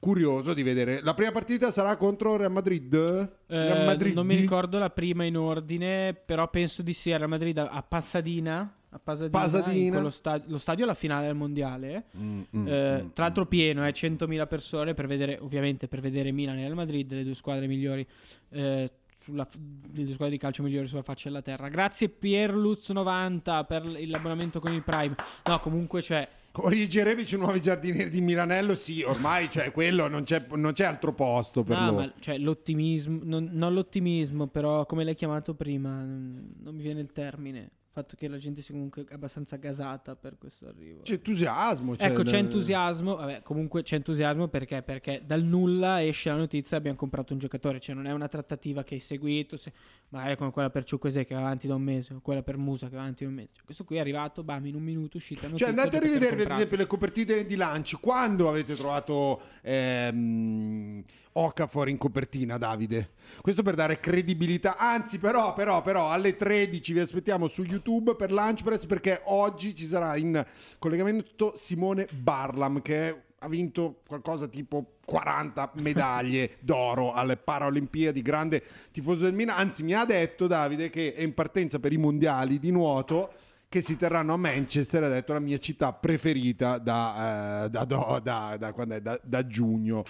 curioso di vedere. La prima partita sarà contro Real Madrid? Eh, Real Madrid? non mi ricordo la prima in ordine, però penso di sì. Real Madrid a Pasadena. A Pasadena, Pasadena. sta- lo stadio alla finale del mondiale. Mm, mm, Eh, mm, tra l'altro pieno, eh, 100.000 persone per vedere, ovviamente per vedere Milan e Real Madrid, le due squadre migliori, eh, sulla, le due squadre di calcio migliori sulla faccia della terra. Grazie Pierluz90 per l'abbonamento con il Prime. No, comunque cioè, Origi Rebic, nuovi giardinieri di Milanello, sì, ormai cioè, quello non c'è, non c'è altro posto per no, loro. ma, cioè, l'ottimismo, non, non l'ottimismo, però come l'hai chiamato prima, non, non mi viene il termine. Il fatto che la gente sia comunque abbastanza gasata per questo arrivo. C'è entusiasmo. cioè, ecco, c'è entusiasmo. Vabbè, comunque c'è entusiasmo perché? Perché dal nulla esce la notizia abbiamo comprato un giocatore. Cioè, non è una trattativa che hai seguito. Se, magari come quella per Ciukwese che va avanti da un mese, o quella per Musa che va avanti da un mese. Questo qui è arrivato, bam, in un minuto uscita. Cioè, andate a rivedervi ad esempio le copertine di lanci. Quando avete trovato ehm, Okafor in copertina, Davide? Questo per dare credibilità. Anzi, però, però, però, alle 13 vi aspettiamo su YouTube per Lunch Press perché oggi ci sarà in collegamento Simone Barlam che ha vinto qualcosa tipo 40 medaglie d'oro alle Paralimpiadi, grande tifoso del Milan. Anzi, mi ha detto Davide che è in partenza per i mondiali di nuoto che si terranno a Manchester, ha detto la mia città preferita da, eh, da, da- da- da quando è? Da- da giugno,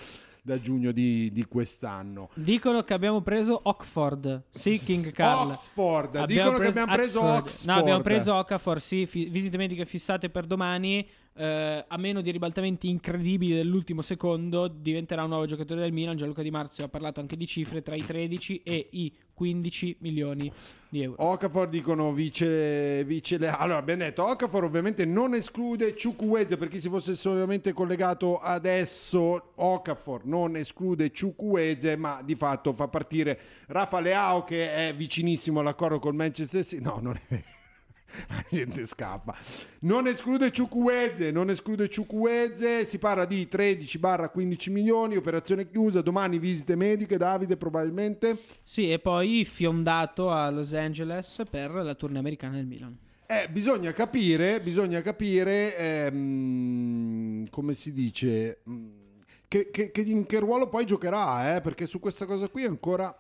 da giugno di, di quest'anno. Dicono che abbiamo preso Oxford. Sì, King Carl. Oxford, dicono che abbiamo preso Oxford. No, abbiamo preso Okafor, sì. fi- visite mediche fissate per domani. Eh, a meno di ribaltamenti incredibili dell'ultimo secondo, diventerà un nuovo giocatore del Milan. Gianluca Di Marzio ha parlato anche di cifre tra i 13 e i 15 milioni di euro. Okafor dicono vice, vice le... Allora abbiamo detto Okafor ovviamente non esclude Chukwueze per chi si fosse solamente collegato adesso Okafor non esclude Chukwueze ma di fatto fa partire Rafa Leao che è vicinissimo all'accordo col Manchester City no non è vero la gente scappa. Non esclude Chukwueze non esclude Chukwueze si parla di 13-15 milioni operazione chiusa domani visite mediche Davide probabilmente. Sì, e poi fiondato a Los Angeles per la tournée americana del Milan. Eh, bisogna capire, bisogna capire ehm, come si dice, mm, che, che- che- in che ruolo poi giocherà, eh, perché su questa cosa qui ancora...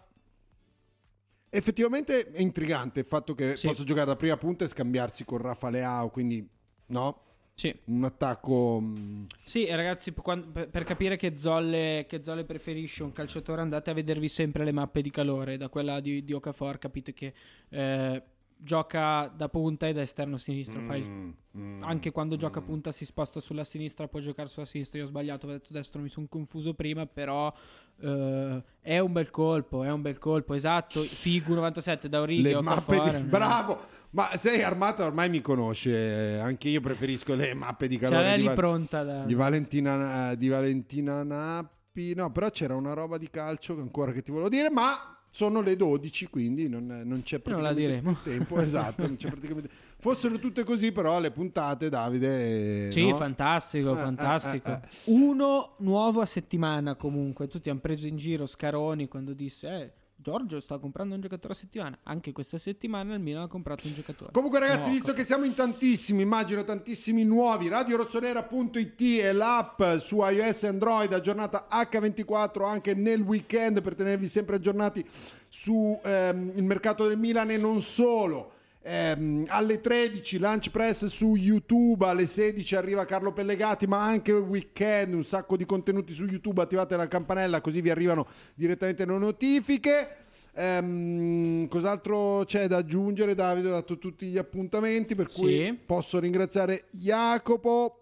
Effettivamente è intrigante il fatto che Sì. possa giocare da prima punta e scambiarsi con Rafa Leao, quindi no? Sì. Un attacco... mm, Sì, ragazzi, per, capire che Zolle, che Zolle preferisce un calciatore, andate a vedervi sempre le mappe di calore. Da quella di, di Okafor capite che eh, gioca da punta e da esterno sinistro. Fa il- mm, mm, anche quando gioca punta si sposta sulla sinistra, può giocare sulla sinistra. Io ho sbagliato, ho detto destro, mi sono confuso prima, però eh, è un bel colpo, è un bel colpo, esatto. Figu 97 da Okafor, di... eh. Bravo! Ma sei armata ormai mi conosce, anche io preferisco le mappe di calore di Val- pronta da... di Valentina, di Valentina Nappi. No, però c'era una roba di calcio ancora che ti volevo dire, ma sono le 12, quindi non, non c'è Non la praticamente diremo. più tempo. Esatto, non c'è praticamente... Fossero tutte così, però le puntate, Davide... eh, Sì, no? fantastico, Eh, fantastico. eh, eh, Uno nuovo a settimana comunque. Tutti hanno preso in giro Scaroni quando disse, eh, Giorgio sta comprando un giocatore a settimana. Anche questa settimana il Milan ha comprato un giocatore. Comunque ragazzi, Nuovo. visto che siamo in tantissimi, immagino tantissimi nuovi, radiorossonera.it è l'app su iOS e Android aggiornata H24 anche nel weekend per tenervi sempre aggiornati sul mercato del Milan e non solo. Ehm, alle 13 Lunch Press su YouTube, alle 16 arriva Carlo Pellegati, ma anche weekend, un sacco di contenuti su YouTube, attivate la campanella così vi arrivano direttamente le notifiche. Ehm, cos'altro c'è da aggiungere? Davide ha dato tutti gli appuntamenti, per cui Sì. posso ringraziare Jacopo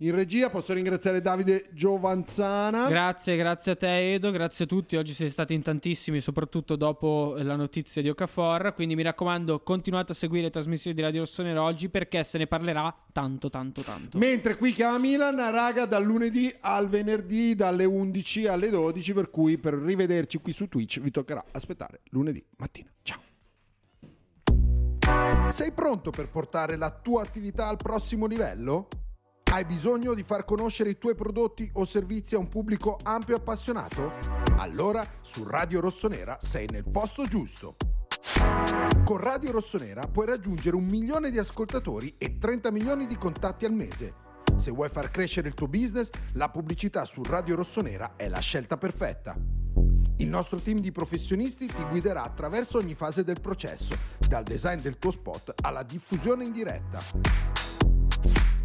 in regia, posso ringraziare Davide Giovanzana. Grazie, grazie a te Edo, grazie a tutti. Oggi siete stati in tantissimi, soprattutto dopo la notizia di Okafor. Quindi mi raccomando, continuate a seguire le trasmissioni di Radio Rossonero oggi perché se ne parlerà tanto, tanto, tanto. Mentre qui chiama Milan, raga, dal lunedì al venerdì, dalle 11 alle 12, per cui per rivederci qui su Twitch vi toccherà aspettare lunedì mattina. Ciao. Sei pronto per portare la tua attività al prossimo livello? Hai bisogno di far conoscere i tuoi prodotti o servizi a un pubblico ampio e appassionato? Allora su Radio Rossonera sei nel posto giusto. Con Radio Rossonera puoi raggiungere un milione di ascoltatori e 30 milioni di contatti al mese. Se vuoi far crescere il tuo business, la pubblicità su Radio Rossonera è la scelta perfetta. Il nostro team di professionisti ti guiderà attraverso ogni fase del processo, dal design del tuo spot alla diffusione in diretta.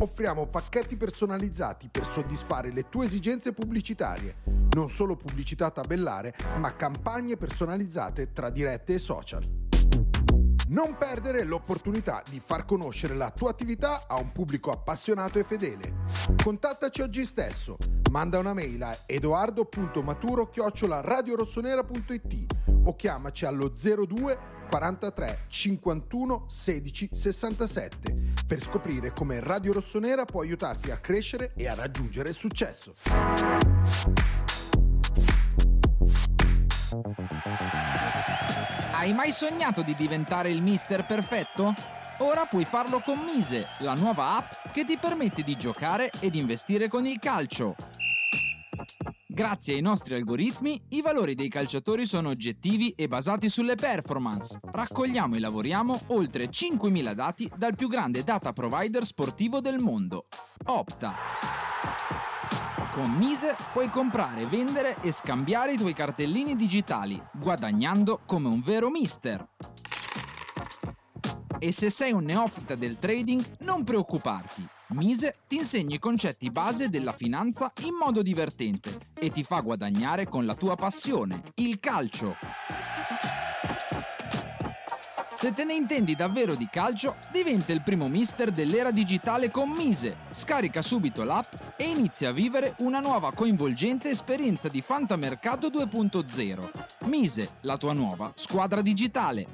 Offriamo pacchetti personalizzati per soddisfare le tue esigenze pubblicitarie, non solo pubblicità tabellare, ma campagne personalizzate tra dirette e social. Non perdere l'opportunità di far conoscere la tua attività a un pubblico appassionato e fedele. Contattaci oggi stesso. Manda una mail a edoardo.maturo-radiorossonera.it o chiamaci allo 02 43 51 16 67 per scoprire come Radio Rossonera può aiutarti a crescere e a raggiungere il successo. Hai mai sognato di diventare il mister perfetto? Ora puoi farlo con Mise, la nuova app che ti permette di giocare ed investire con il calcio. Grazie ai nostri algoritmi, i valori dei calciatori sono oggettivi e basati sulle performance. Raccogliamo e lavoriamo oltre 5.000 dati dal più grande data provider sportivo del mondo, Opta. Con Mise puoi comprare, vendere e scambiare i tuoi cartellini digitali, guadagnando come un vero mister. E se sei un neofita del trading, non preoccuparti. Mise ti insegna i concetti base della finanza in modo divertente e ti fa guadagnare con la tua passione, il calcio. Se te ne intendi davvero di calcio, diventa il primo mister dell'era digitale con Mise. Scarica subito l'app e inizia a vivere una nuova coinvolgente esperienza di fantamercato 2.0. Mise, la tua nuova squadra digitale.